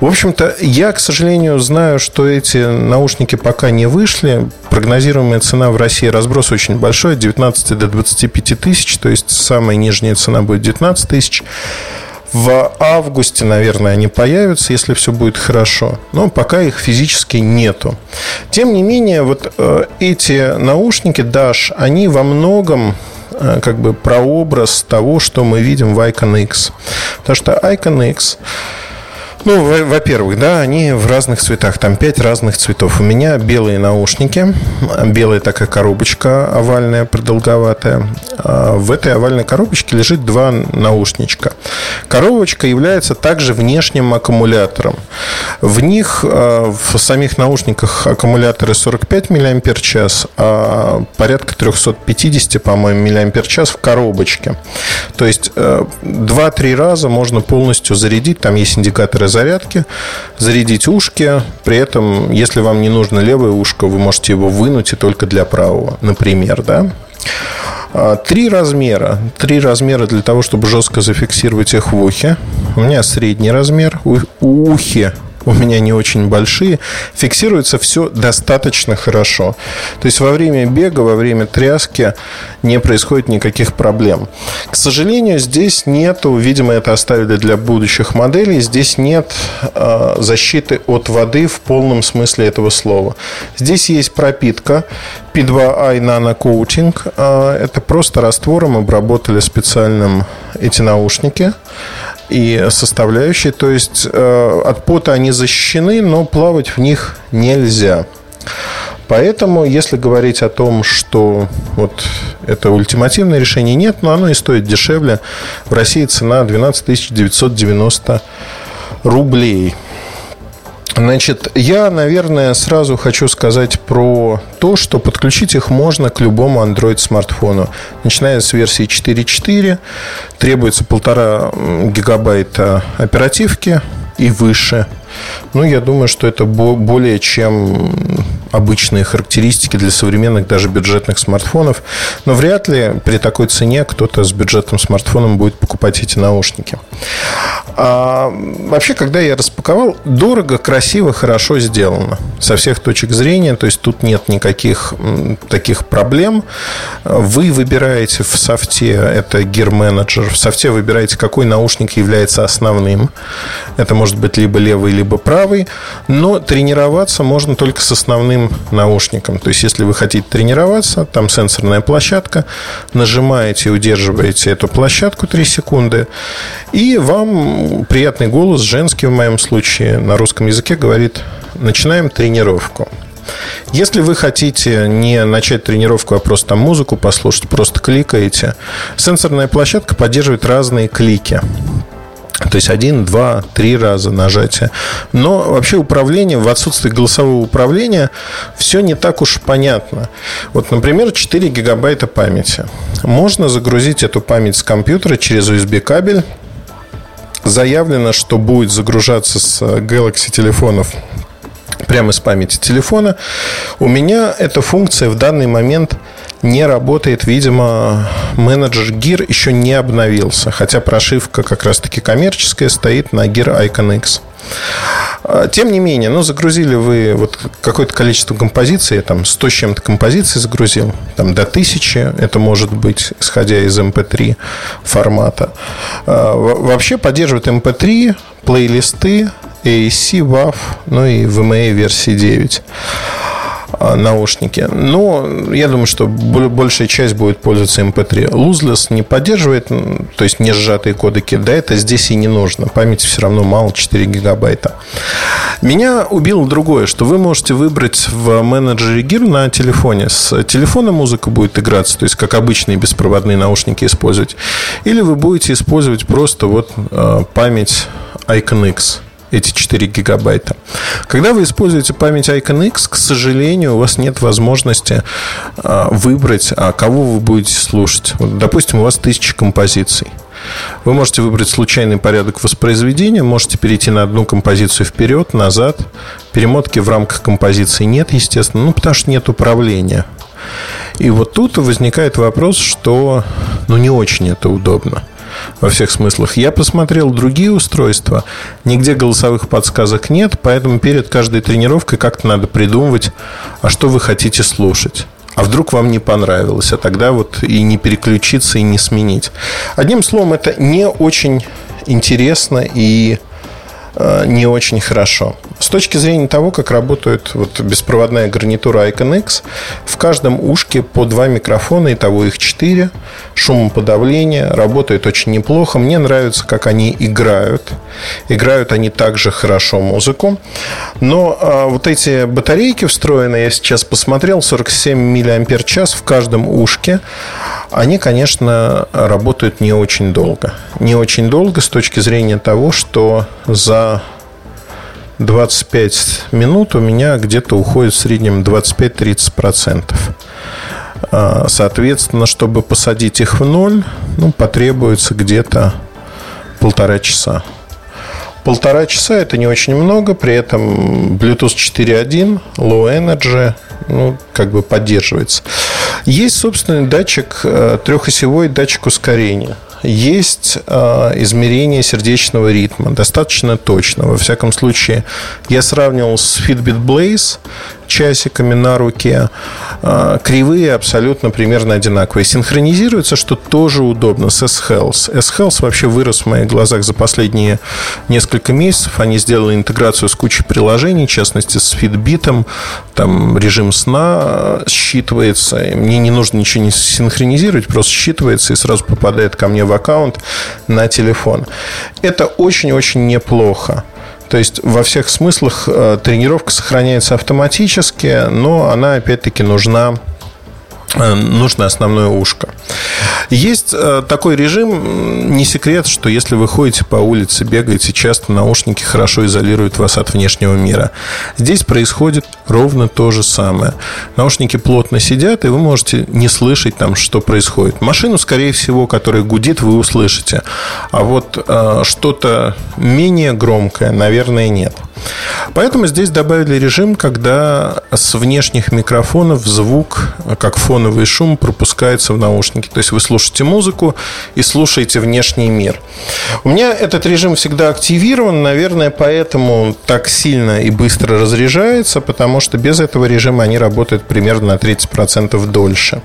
S2: В общем-то, я, к сожалению, знаю, что эти наушники пока не вышли. Прогнозируемая цена в России разброс очень большой, от 19 до 25 тысяч, то есть самая нижняя цена будет 19 тысяч. В августе, наверное, они появятся, если все будет хорошо. Но пока их физически нету. Тем не менее, вот э, эти наушники Dash, они во многом э, как бы прообраз того, что мы видим в Icon X. Потому что Icon X ну, во-первых, да, они в разных цветах. Там пять разных цветов. У меня белые наушники, белая такая коробочка овальная, продолговатая. А в этой овальной коробочке лежит два наушничка. Коробочка является также внешним аккумулятором. В них, а, в самих наушниках аккумуляторы 45 мАч, а порядка 350, по-моему, мАч в коробочке. То есть 2-3 э, раза можно полностью зарядить. Там есть индикаторы зарядки, зарядить ушки. При этом, если вам не нужно левое ушко, вы можете его вынуть и только для правого, например, да. А, три размера. Три размера для того, чтобы жестко зафиксировать их в ухе. У меня средний размер. У ухе у меня не очень большие, фиксируется все достаточно хорошо. То есть во время бега, во время тряски не происходит никаких проблем. К сожалению, здесь нету, видимо, это оставили для будущих моделей, здесь нет э, защиты от воды в полном смысле этого слова. Здесь есть пропитка P2i Nano Coating. Э, это просто раствором обработали специальным эти наушники и составляющие. То есть э, от пота они защищены, но плавать в них нельзя. Поэтому, если говорить о том, что вот это ультимативное решение, нет, но оно и стоит дешевле. В России цена 12 990 рублей. Значит, я, наверное, сразу хочу сказать про то, что подключить их можно к любому Android-смартфону. Начиная с версии 4.4, требуется полтора гигабайта оперативки и выше – Ну, я думаю, что это более чем обычные характеристики для современных, даже бюджетных смартфонов. Но вряд ли при такой цене кто-то с бюджетным смартфоном будет покупать эти наушники. А, вообще, когда я распаковал, дорого, красиво, хорошо сделано. Со всех точек зрения. То есть, тут нет никаких таких проблем. Вы выбираете в софте, это Gear Manager, в софте выбираете, какой наушник является основным. Это может быть либо левый, либо правый. Но тренироваться можно только с основным наушником. То есть, если вы хотите тренироваться, там сенсорная площадка, нажимаете и удерживаете эту площадку 3 секунды, и вам приятный голос, женский в моем случае, на русском языке говорит, начинаем тренировку. Если вы хотите не начать тренировку, а просто там музыку послушать, просто кликаете, сенсорная площадка поддерживает разные клики. То есть один, два, три раза нажатия. Но вообще управление, в отсутствии голосового управления, все не так уж понятно. Вот, например, 4 гигабайта памяти. Можно загрузить эту память с компьютера через USB кабель. Заявлено, что будет загружаться с Galaxy телефонов прямо из памяти телефона. У меня эта функция в данный момент не работает. Видимо, менеджер Gear еще не обновился. Хотя прошивка как раз-таки коммерческая стоит на Gear Icon X. А, тем не менее, ну, загрузили вы вот какое-то количество композиций, там 100 с чем-то композиций загрузил, там до 1000, это может быть, исходя из MP3 эм формата. А, вообще поддерживает MP3, эм плейлисты, AAC, WAV, ну и VMA версии 9 а, наушники. Но я думаю, что большая часть будет пользоваться MP3. Lossless не поддерживает, то есть не сжатые кодеки. Да, это здесь и не нужно. Памяти все равно мало, 4 гигабайта. Меня убило другое, что вы можете выбрать в менеджере Gear на телефоне. С телефона музыка будет играться, то есть как обычные беспроводные наушники использовать. Или вы будете использовать просто вот а, память Icon X эти 4 гигабайта. Когда вы используете память Icon X, к сожалению, у вас нет возможности а, выбрать, а кого вы будете слушать. Вот, допустим, у вас тысяча композиций. Вы можете выбрать случайный порядок воспроизведения, можете перейти на одну композицию вперед, назад. Перемотки в рамках композиции нет, естественно, ну, потому что нет управления. И вот тут возникает вопрос, что ну, не очень это удобно во всех смыслах. Я посмотрел другие устройства, нигде голосовых подсказок нет, поэтому перед каждой тренировкой как-то надо придумывать, а что вы хотите слушать. А вдруг вам не понравилось, а тогда вот и не переключиться, и не сменить. Одним словом, это не очень интересно и Э, не очень хорошо. С точки зрения того, как работает вот беспроводная гарнитура Icon X, в каждом ушке по два микрофона, и того их четыре, шумоподавление, работает очень неплохо. Мне нравится, как они играют. Играют они также хорошо музыку. Но а, вот эти батарейки встроенные, я сейчас посмотрел, 47 мАч в каждом ушке, они, конечно, работают не очень долго. Не очень долго с точки зрения того, что за 25 минут у меня где-то уходит в среднем 25-30%. А, соответственно, чтобы посадить их в ноль, ну, потребуется где-то полтора часа. Полтора часа это не очень много, при этом Bluetooth 4.1, Low Energy, ну, как бы поддерживается. Есть собственный датчик, э, трехосевой датчик ускорения есть э, измерение сердечного ритма, достаточно точно. Во всяком случае, я сравнивал с Fitbit Blaze часиками на руке. Э, кривые абсолютно примерно одинаковые. Синхронизируется, что тоже удобно с S-Health. S-Health вообще вырос в моих глазах за последние несколько месяцев. Они сделали интеграцию с кучей приложений, в частности, с Fitbit. Там режим сна считывается. Мне не нужно ничего не синхронизировать, просто считывается и сразу попадает ко мне в аккаунт на телефон. Это очень-очень неплохо. То есть во всех смыслах э, тренировка сохраняется автоматически, но она опять-таки нужна нужно основное ушко. Есть э, такой режим, не секрет, что если вы ходите по улице, бегаете, часто наушники хорошо изолируют вас от внешнего мира. Здесь происходит ровно то же самое. Наушники плотно сидят, и вы можете не слышать там, что происходит. Машину, скорее всего, которая гудит, вы услышите. А вот э, что-то менее громкое, наверное, нет. Поэтому здесь добавили режим, когда с внешних микрофонов звук, как фоновый шум, пропускается в наушники. То есть вы слушаете музыку и слушаете внешний мир. У меня этот режим всегда активирован, наверное, поэтому так сильно и быстро разряжается, потому что без этого режима они работают примерно на 30% дольше.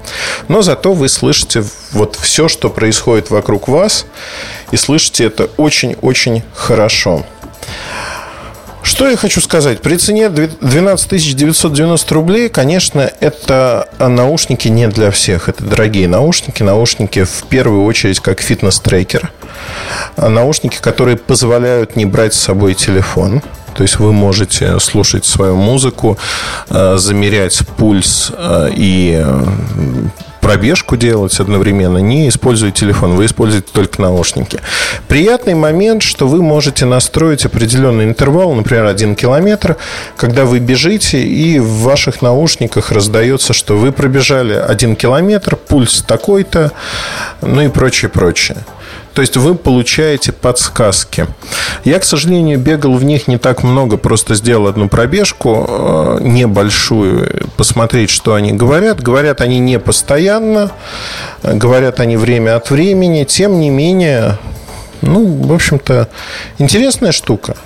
S2: Но зато вы слышите вот все, что происходит вокруг вас, и слышите это очень-очень хорошо. Что я хочу сказать? При цене 12 990 рублей, конечно, это наушники не для всех. Это дорогие наушники. Наушники в первую очередь как фитнес-трекер. Наушники, которые позволяют не брать с собой телефон. То есть вы можете слушать свою музыку, э, замерять пульс э, и э, пробежку делать одновременно, не используя телефон, вы используете только наушники. Приятный момент, что вы можете настроить определенный интервал, например, один километр, когда вы бежите, и в ваших наушниках раздается, что вы пробежали один километр, пульс такой-то, ну и прочее, прочее. То есть вы получаете подсказки. Я, к сожалению, бегал в них не так много, просто сделал одну пробежку э, небольшую, посмотреть, что они говорят. Говорят они не постоянно, говорят они время от времени. Тем не менее, ну, в общем-то, интересная штука.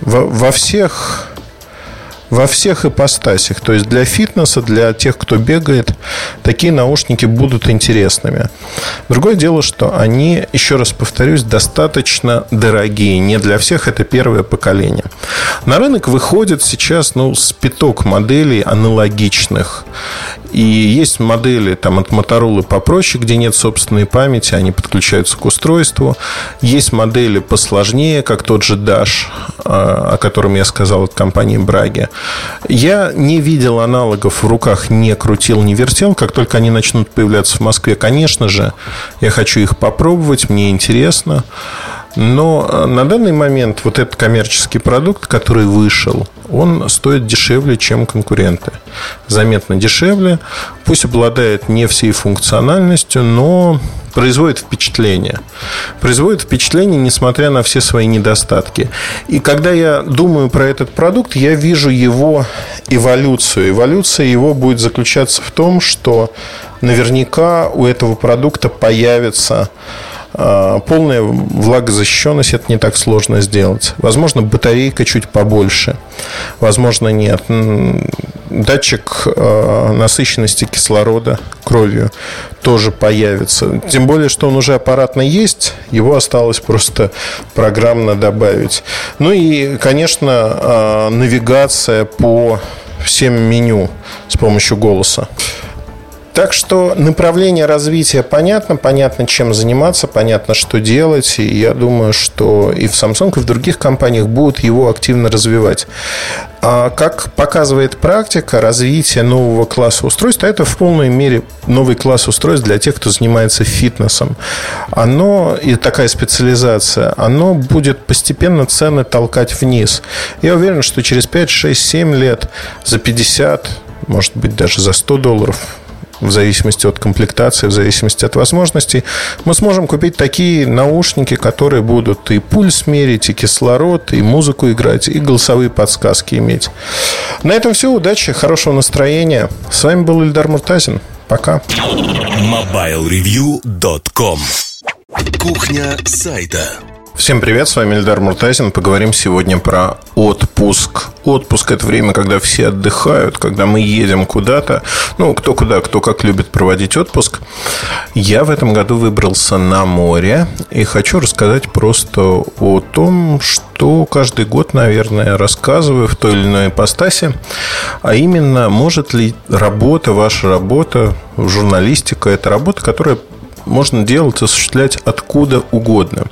S2: Во, во всех во всех ипостасях. То есть для фитнеса, для тех, кто бегает, такие наушники будут интересными. Другое дело, что они, еще раз повторюсь, достаточно дорогие. Не для всех это первое поколение. На рынок выходит сейчас ну, спиток моделей аналогичных. И есть модели там, от Motorola попроще, где нет собственной памяти, они подключаются к устройству. Есть модели посложнее, как тот же Dash, а, о котором я сказал от компании Браги. Я не видел аналогов в руках, не крутил, не вертел. Как только они начнут появляться в Москве, конечно же, я хочу их попробовать, мне интересно. Но э, на данный момент вот этот коммерческий продукт, который вышел, он стоит дешевле, чем конкуренты. Заметно дешевле. Пусть обладает не всей функциональностью, но производит впечатление. Производит впечатление, несмотря на все свои недостатки. И когда я думаю про этот продукт, я вижу его эволюцию. Эволюция его будет заключаться в том, что наверняка у этого продукта появится полная влагозащищенность это не так сложно сделать. Возможно, батарейка чуть побольше. Возможно, нет. Датчик а, насыщенности кислорода кровью тоже появится. Тем более, что он уже аппаратно есть, его осталось просто программно добавить. Ну и, конечно, а, навигация по всем меню с помощью голоса. Так что направление развития понятно, понятно, чем заниматься, понятно, что делать. И я думаю, что и в Samsung, и в других компаниях будут его активно развивать. А как показывает практика, развитие нового класса устройств, а это в полной мере новый класс устройств для тех, кто занимается фитнесом. Оно, и такая специализация, оно будет постепенно цены толкать вниз. Я уверен, что через 5, 6, 7 лет за 50, может быть, даже за 100 долларов в зависимости от комплектации, в зависимости от возможностей, мы сможем купить такие наушники, которые будут и пульс мерить, и кислород, и музыку играть, и голосовые подсказки иметь. На этом все. Удачи, хорошего настроения. С вами был Ильдар Муртазин. Пока.
S1: MobileReview.com Кухня сайта
S2: Всем привет, с вами Эльдар Муртазин. Поговорим сегодня про отпуск. Отпуск – это время, когда все отдыхают, когда мы едем куда-то. Ну, кто куда, кто как любит проводить отпуск. Я в этом году выбрался на море и хочу рассказать просто о том, что каждый год, наверное, рассказываю в той или иной ипостаси, а именно, может ли работа, ваша работа, журналистика – это работа, которая можно делать, осуществлять откуда угодно.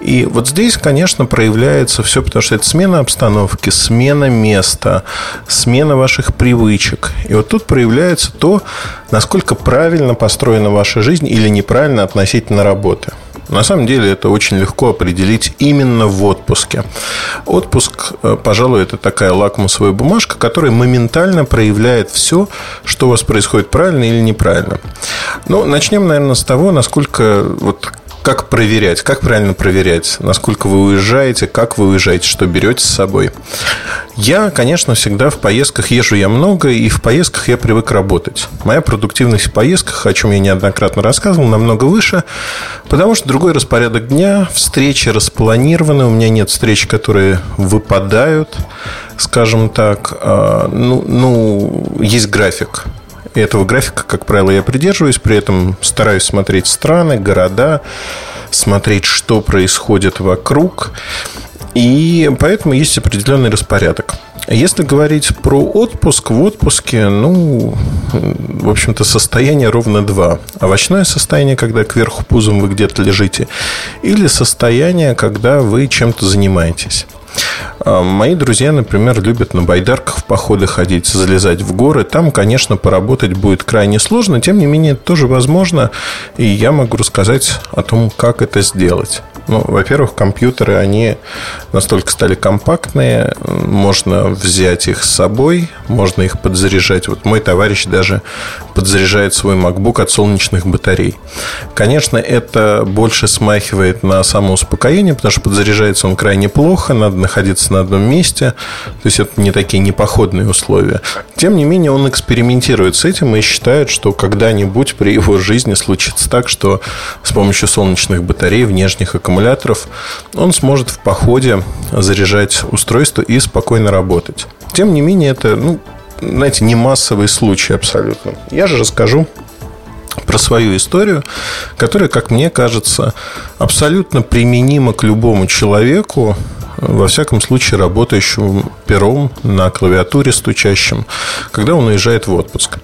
S2: И вот здесь, конечно, проявляется все, потому что это смена обстановки, смена места, смена ваших привычек. И вот тут проявляется то, насколько правильно построена ваша жизнь или неправильно относительно работы. На самом деле это очень легко определить именно в отпуске. Отпуск, э, пожалуй, это такая лакмусовая бумажка, которая моментально проявляет все, что у вас происходит правильно или неправильно. Ну, начнем, наверное, с того, насколько вот как проверять, как правильно проверять, насколько вы уезжаете, как вы уезжаете, что берете с собой. Я, конечно, всегда в поездках езжу я много, и в поездках я привык работать. Моя продуктивность в поездках, о чем я неоднократно рассказывал, намного выше, потому что другой распорядок дня, встречи распланированы, у меня нет встреч, которые выпадают, скажем так. А, ну, ну есть график. Этого графика, как правило, я придерживаюсь, при этом стараюсь смотреть страны, города, смотреть, что происходит вокруг. И поэтому есть определенный распорядок. Если говорить про отпуск, в отпуске, ну, в общем-то, состояние ровно два. Овощное состояние, когда кверху пузом вы где-то лежите, или состояние, когда вы чем-то занимаетесь. А, мои друзья, например, любят на байдарках в походы ходить, залезать в горы. Там, конечно, поработать будет крайне сложно. Тем не менее, это тоже возможно. И я могу рассказать о том, как это сделать. Ну, во-первых, компьютеры, они настолько стали компактные, можно взять их с собой, можно их подзаряжать. Вот мой товарищ даже подзаряжает свой MacBook от солнечных батарей. Конечно, это больше смахивает на самоуспокоение, потому что подзаряжается он крайне плохо, надо находиться на одном месте, то есть это не такие непоходные условия. Тем не менее, он экспериментирует с этим и считает, что когда-нибудь при его жизни случится так, что с помощью солнечных батарей, внешних аккумуляторов аккумуляторов, он сможет в походе заряжать устройство и спокойно работать. Тем не менее, это, ну, знаете, не массовый случай абсолютно. Я же расскажу про свою историю, которая, как мне кажется, абсолютно применима к любому человеку, во всяком случае, работающему пером на клавиатуре стучащим, когда он уезжает в отпуск.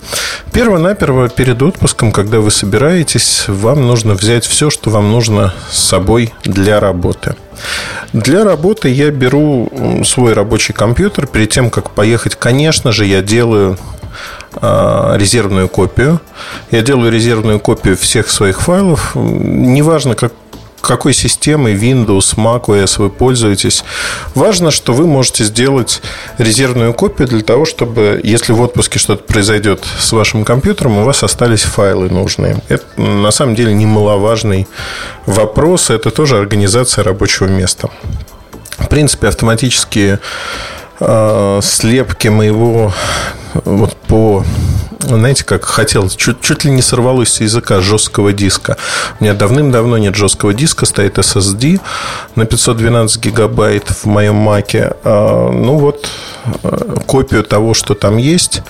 S2: Перво-наперво перед отпуском, когда вы собираетесь, вам нужно взять все, что вам нужно с собой для работы. Для работы я беру свой рабочий компьютер. Перед тем, как поехать, конечно же, я делаю а, резервную копию. Я делаю резервную копию всех своих файлов. Неважно, как, какой системой Windows, Mac OS вы пользуетесь. Важно, что вы можете сделать резервную копию для того, чтобы, если в отпуске что-то произойдет с вашим компьютером, у вас остались файлы нужные. Это на самом деле немаловажный вопрос. Это тоже организация рабочего места. В принципе, автоматические э, слепки моего вот по знаете, как хотел, чуть, чуть ли не сорвалось с языка жесткого диска. У меня давным-давно нет жесткого диска, стоит SSD на 512 гигабайт в моем маке. А, ну вот, э, копию того, что там есть,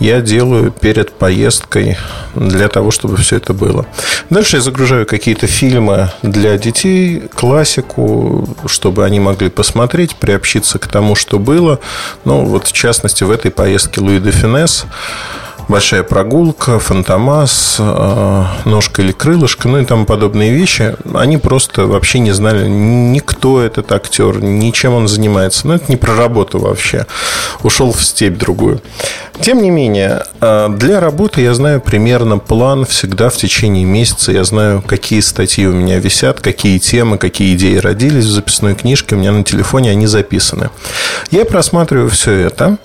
S2: я делаю перед поездкой для того, чтобы все это было. Дальше я загружаю какие-то фильмы для детей, классику, чтобы они могли посмотреть, приобщиться к тому, что было. Ну, вот в частности, в этой поездке Луи де Финес большая прогулка, фантомас, э, ножка или крылышко, ну и тому подобные вещи, они просто вообще не знали никто этот актер, ничем он занимается. Ну, это не про работу вообще. Ушел в степь другую. Тем не менее, э, для работы я знаю примерно план всегда в течение месяца. Я знаю, какие статьи у меня висят, какие темы, какие идеи родились в записной книжке. У меня на телефоне они записаны. Я просматриваю все это.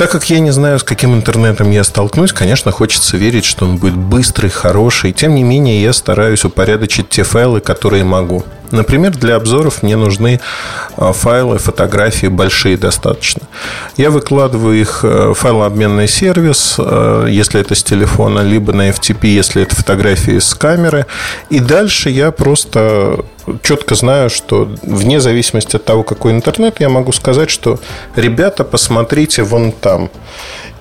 S2: Так как я не знаю, с каким интернетом я столкнусь, конечно, хочется верить, что он будет быстрый, хороший. Тем не менее, я стараюсь упорядочить те файлы, которые могу. Например, для обзоров мне нужны а, файлы, фотографии большие достаточно. Я выкладываю их в файлообменный сервис, а, если это с телефона, либо на FTP, если это фотографии с камеры. И дальше я просто четко знаю, что вне зависимости от того, какой интернет, я могу сказать, что ребята, посмотрите вон там.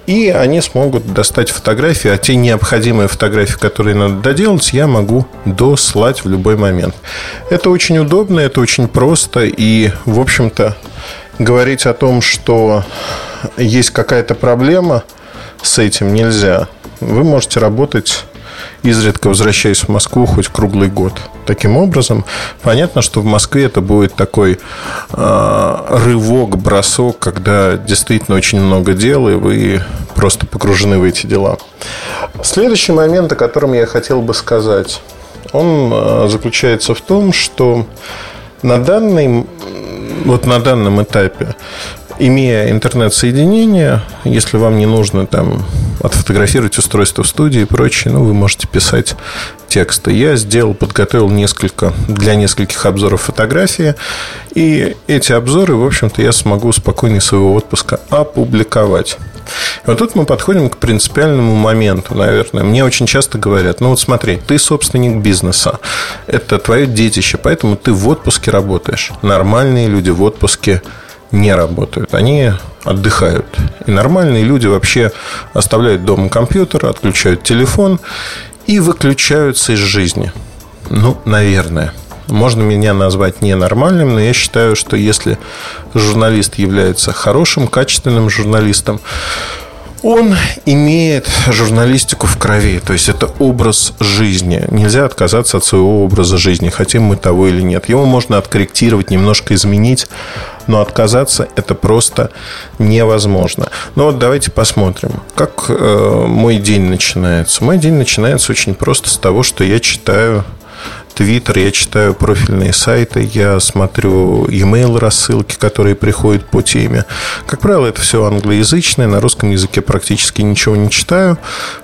S2: И они смогут достать фотографии, а те необходимые фотографии, которые надо доделать, я могу дослать в любой момент. Это очень удобно, это очень просто. И, в общем-то, говорить о том, что есть какая-то проблема с этим нельзя. Вы можете работать изредка возвращаясь в Москву хоть круглый год. Таким образом, понятно, что в Москве это будет такой э, рывок, бросок, когда действительно очень много дел, и вы просто погружены в эти дела. Следующий момент, о котором я хотел бы сказать, он э, заключается в том, что на данный вот на данном этапе имея интернет-соединение, если вам не нужно там отфотографировать устройство в студии и прочее, ну, вы можете писать текста. Я сделал, подготовил несколько, для нескольких обзоров фотографии. И эти обзоры, в общем-то, я смогу спокойно своего отпуска опубликовать. И вот тут мы подходим к принципиальному моменту, наверное. Мне очень часто говорят, ну вот смотри, ты собственник бизнеса, это твое детище, поэтому ты в отпуске работаешь. Нормальные люди в отпуске не работают. Они отдыхают. И нормальные люди вообще оставляют дома компьютер, отключают телефон и выключаются из жизни. Ну, наверное. Можно меня назвать ненормальным, но я считаю, что если журналист является хорошим, качественным журналистом, он имеет журналистику в крови, то есть это образ жизни. Нельзя отказаться от своего образа жизни, хотим мы того или нет. Его можно откорректировать, немножко изменить, но отказаться это просто невозможно. Но вот давайте посмотрим, как э, мой день начинается. Мой день начинается очень просто с того, что я читаю Твиттер, я читаю профильные сайты, я смотрю e-mail рассылки, которые приходят по теме. Как правило, это все англоязычное, на русском языке практически ничего не читаю.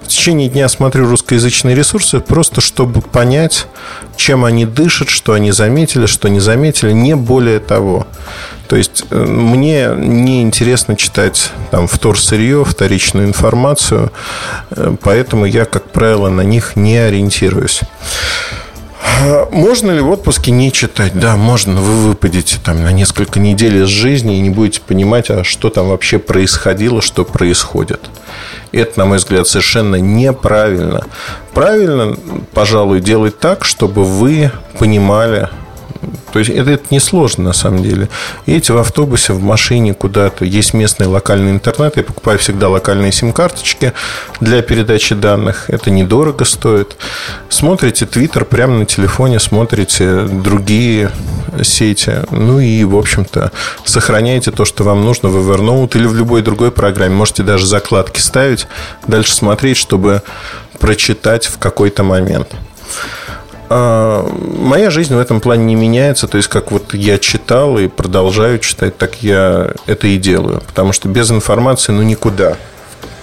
S2: В течение дня смотрю русскоязычные ресурсы, просто чтобы понять, чем они дышат, что они заметили, что не заметили, не более того. То есть э, мне не интересно читать там вторсырье, вторичную информацию, э, поэтому я, как правило, на них не ориентируюсь. А можно ли в отпуске не читать? Да, можно. Вы выпадете там на несколько недель из жизни и не будете понимать, а что там вообще происходило, что происходит. Это, на мой взгляд, совершенно неправильно. Правильно, пожалуй, делать так, чтобы вы понимали, то есть это, это несложно на самом деле. Едете в автобусе, в машине куда-то, есть местный локальный интернет. Я покупаю всегда локальные сим-карточки для передачи данных. Это недорого стоит. Смотрите Твиттер прямо на телефоне, смотрите другие сети. Ну и, в общем-то, сохраняйте то, что вам нужно в Evernote или в любой другой программе. Можете даже закладки ставить, дальше смотреть, чтобы прочитать в какой-то момент. А, моя жизнь в этом плане не меняется. То есть, как вот я читал и продолжаю читать, так я это и делаю. Потому что без информации ну никуда.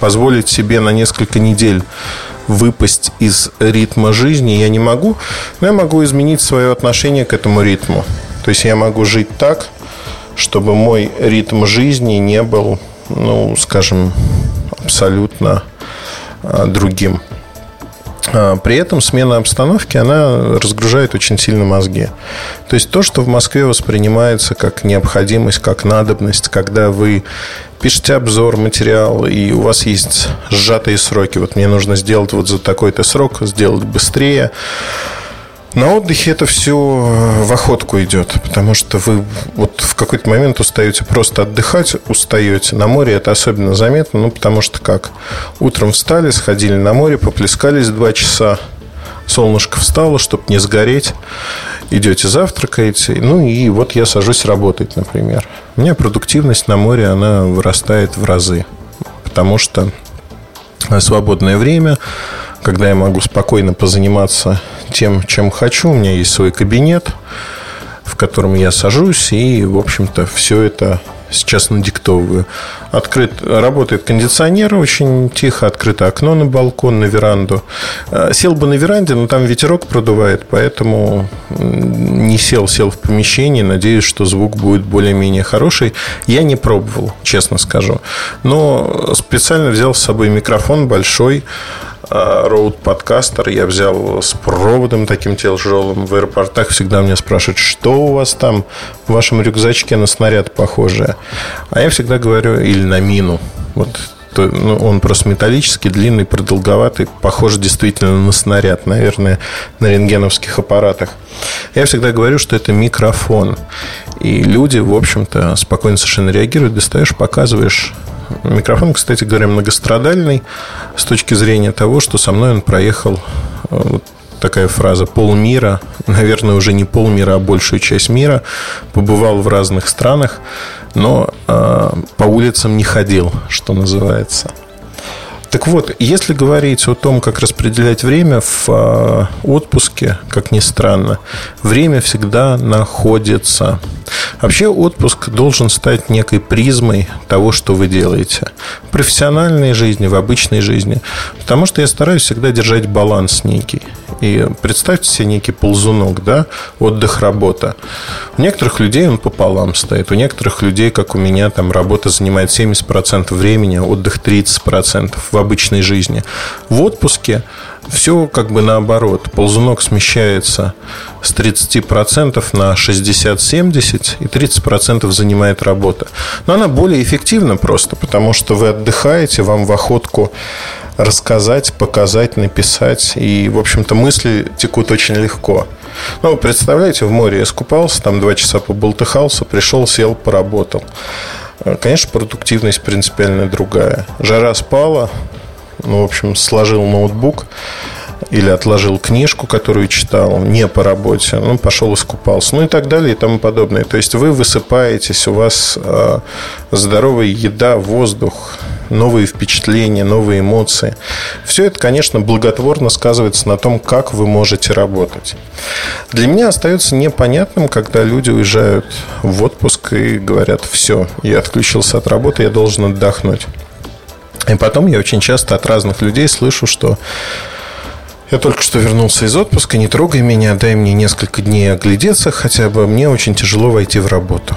S2: Позволить себе на несколько недель выпасть из ритма жизни я не могу, но я могу изменить свое отношение к этому ритму. То есть я могу жить так, чтобы мой ритм жизни не был, ну, скажем, абсолютно а, другим. А, при этом смена обстановки, она разгружает очень сильно мозги. То есть то, что в Москве воспринимается как необходимость, как надобность, когда вы пишете обзор, материал, и у вас есть сжатые сроки. Вот мне нужно сделать вот за такой-то срок, сделать быстрее. На отдыхе это все э, в охотку идет, потому что вы вот в какой-то момент устаете просто отдыхать, устаете. На море это особенно заметно, ну, потому что как? Утром встали, сходили на море, поплескались два часа, солнышко встало, чтобы не сгореть, идете завтракаете, ну и вот я сажусь работать, например. У меня продуктивность на море, она вырастает в разы, потому что свободное время, когда я могу спокойно позаниматься тем, чем хочу. У меня есть свой кабинет, в котором я сажусь и, в общем-то, все это сейчас надиктовываю. Открыт, работает кондиционер очень тихо, открыто окно на балкон, на веранду. А, сел бы на веранде, но там ветерок продувает, поэтому не сел, сел в помещении. Надеюсь, что звук будет более-менее хороший. Я не пробовал, честно скажу. Но специально взял с собой микрофон большой, Роуд подкастер я взял с проводом таким тяжелым. В аэропортах всегда меня спрашивают, что у вас там в вашем рюкзачке на снаряд похожее. А я всегда говорю, или на мину. Вот то, ну, он просто металлический, длинный, продолговатый, похож действительно на снаряд, наверное, на рентгеновских аппаратах. Я всегда говорю, что это микрофон. И люди, в общем-то, спокойно совершенно реагируют. Достаешь, показываешь Микрофон, кстати говоря, многострадальный с точки зрения того, что со мной он проехал э, вот такая фраза полмира, наверное, уже не полмира, а большую часть мира, побывал в разных странах, но э, по улицам не ходил, что называется. Так вот, если говорить о том, как распределять время в э, отпуске, как ни странно, время всегда находится. Вообще отпуск должен стать некой призмой того, что вы делаете. В профессиональной жизни, в обычной жизни. Потому что я стараюсь всегда держать баланс некий. И представьте себе некий ползунок, да, отдых, работа. У некоторых людей он пополам стоит. У некоторых людей, как у меня, там работа занимает 70% времени, отдых 30% в обычной жизни. В отпуске все как бы наоборот. Ползунок смещается с 30% на 60-70, и 30% занимает работа. Но она более эффективна просто, потому что вы отдыхаете, вам в охотку рассказать, показать, написать. И, в общем-то, мысли текут очень легко. Ну, представляете, в море искупался, там два часа поболтыхался, пришел, сел, поработал. Конечно, продуктивность принципиально другая. Жара спала, ну, в общем, сложил ноутбук или отложил книжку, которую читал, не по работе, ну, пошел искупался, ну и так далее и тому подобное. То есть вы высыпаетесь, у вас э, здоровая еда, воздух, новые впечатления, новые эмоции. Все это, конечно, благотворно сказывается на том, как вы можете работать. Для меня остается непонятным, когда люди уезжают в отпуск и говорят, все, я отключился от работы, я должен отдохнуть. И потом я очень часто от разных людей слышу, что я только что вернулся из отпуска, не трогай меня, дай мне несколько дней оглядеться хотя бы, мне очень тяжело войти в работу.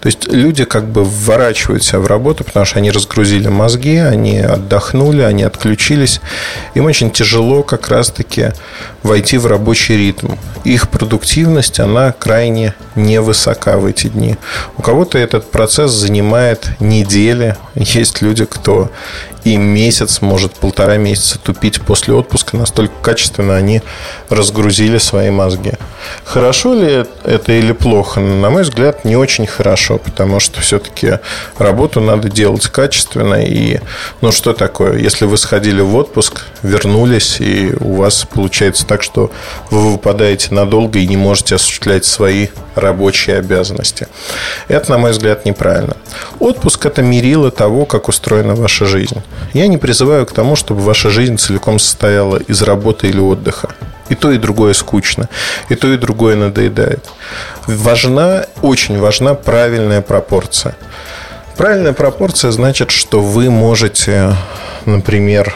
S2: То есть люди как бы вворачивают себя в работу, потому что они разгрузили мозги, они отдохнули, они отключились. Им очень тяжело как раз-таки войти в рабочий ритм. Их продуктивность, она крайне невысока в эти дни. У кого-то этот процесс занимает недели. Есть люди, кто и месяц, может полтора месяца тупить после отпуска. Настолько качественно они разгрузили свои мозги. Хорошо ли это или плохо? На мой взгляд, не очень хорошо, потому что все-таки работу надо делать качественно. И, ну, что такое? Если вы сходили в отпуск, вернулись, и у вас получается так, что вы выпадаете надолго и не можете осуществлять свои рабочие обязанности. Это, на мой взгляд, неправильно. Отпуск – это мерило того, как устроена ваша жизнь. Я не призываю к тому, чтобы ваша жизнь целиком состояла из работы или отдыха. И то, и другое скучно. И то, и другое надоедает. Важна, очень важна правильная пропорция. Правильная пропорция значит, что вы можете, например,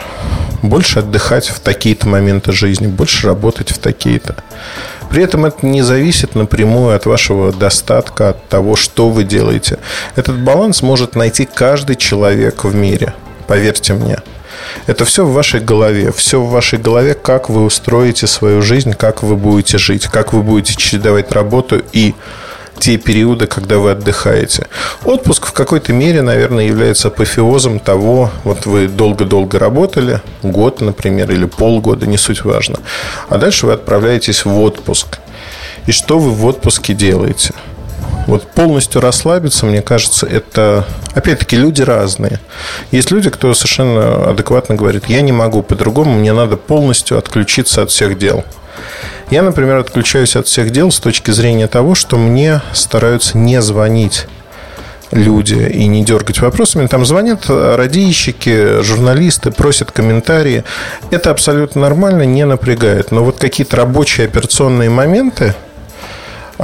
S2: больше отдыхать в такие-то моменты жизни, больше работать в такие-то. При этом это не зависит напрямую от вашего достатка, от того, что вы делаете. Этот баланс может найти каждый человек в мире. Поверьте мне. Это все в вашей голове. Все в вашей голове, как вы устроите свою жизнь, как вы будете жить, как вы будете чередовать работу и те периоды, когда вы отдыхаете. Отпуск в какой-то мере, наверное, является апофеозом того, вот вы долго-долго работали, год, например, или полгода, не суть важно. А дальше вы отправляетесь в отпуск. И что вы в отпуске делаете? Вот полностью расслабиться, мне кажется, это... Опять-таки, люди разные. Есть люди, кто совершенно адекватно говорит, я не могу по-другому, мне надо полностью отключиться от всех дел. Я, например, отключаюсь от всех дел с точки зрения того, что мне стараются не звонить люди и не дергать вопросами. Там звонят радийщики, журналисты, просят комментарии. Это абсолютно нормально, не напрягает. Но вот какие-то рабочие операционные моменты,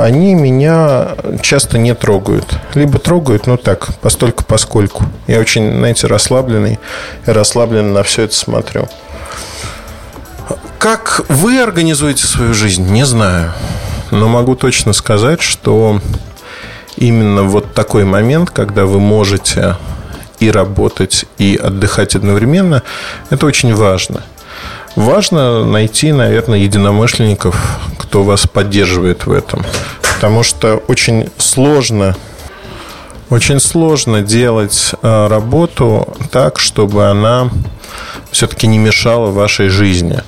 S2: они меня часто не трогают. Либо трогают, ну так, постольку поскольку. Я очень, знаете, расслабленный и расслабленно на все это смотрю. Как вы организуете свою жизнь, не знаю. Но могу точно сказать, что именно вот такой момент, когда вы можете и работать, и отдыхать одновременно, это очень важно. Важно найти, наверное, единомышленников, кто вас поддерживает в этом. Потому что очень сложно очень сложно делать э, работу так, чтобы она все-таки не мешала вашей жизни.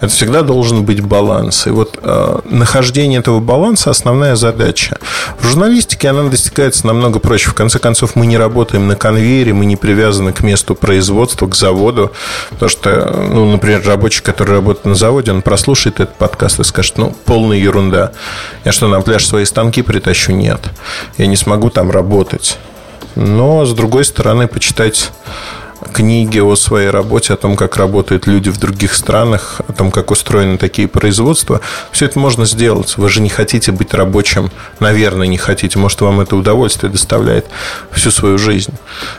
S2: Это всегда должен быть баланс. И вот э, нахождение этого баланса – основная задача. В журналистике она достигается намного проще. В конце концов, мы не работаем на конвейере, мы не привязаны к месту производства, к заводу. Потому что, ну, например, рабочий, который работает на заводе, он прослушает этот подкаст и скажет, ну, полная ерунда. Я что, на пляж свои станки притащу? Нет. Я не смогу там работать. Но, с другой стороны, почитать книги о своей работе, о том, как работают люди в других странах, о том, как устроены такие производства. Все это можно сделать. Вы же не хотите быть рабочим, наверное, не хотите. Может, вам это удовольствие доставляет всю свою жизнь.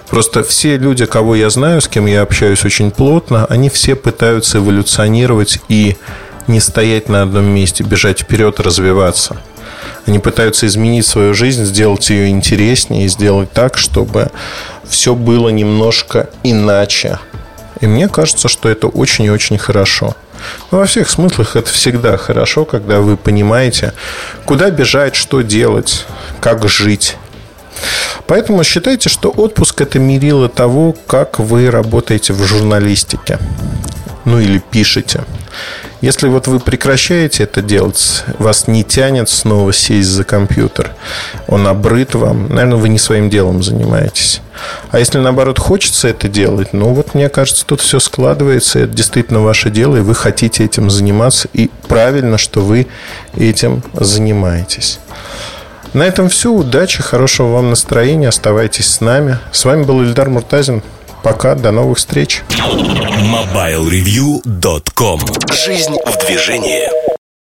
S2: Просто все люди, кого я знаю, с кем я общаюсь очень плотно, они все пытаются эволюционировать и не стоять на одном месте, бежать вперед, развиваться. Они пытаются изменить свою жизнь, сделать ее интереснее сделать так, чтобы все было немножко иначе. И мне кажется, что это очень и очень хорошо. Но во всех смыслах это всегда хорошо, когда вы понимаете, куда бежать, что делать, как жить. Поэтому считайте, что отпуск – это мерило того, как вы работаете в журналистике. Ну или пишете. Если вот вы прекращаете это делать, вас не тянет снова сесть за компьютер, он обрыт вам, наверное, вы не своим делом занимаетесь. А если, наоборот, хочется это делать, ну вот, мне кажется, тут все складывается, это действительно ваше дело, и вы хотите этим заниматься, и правильно, что вы этим занимаетесь. На этом все. Удачи, хорошего вам настроения. Оставайтесь с нами. С вами был Ильдар Муртазин. Пока, до новых встреч.
S1: MobileReview.com Жизнь в движении.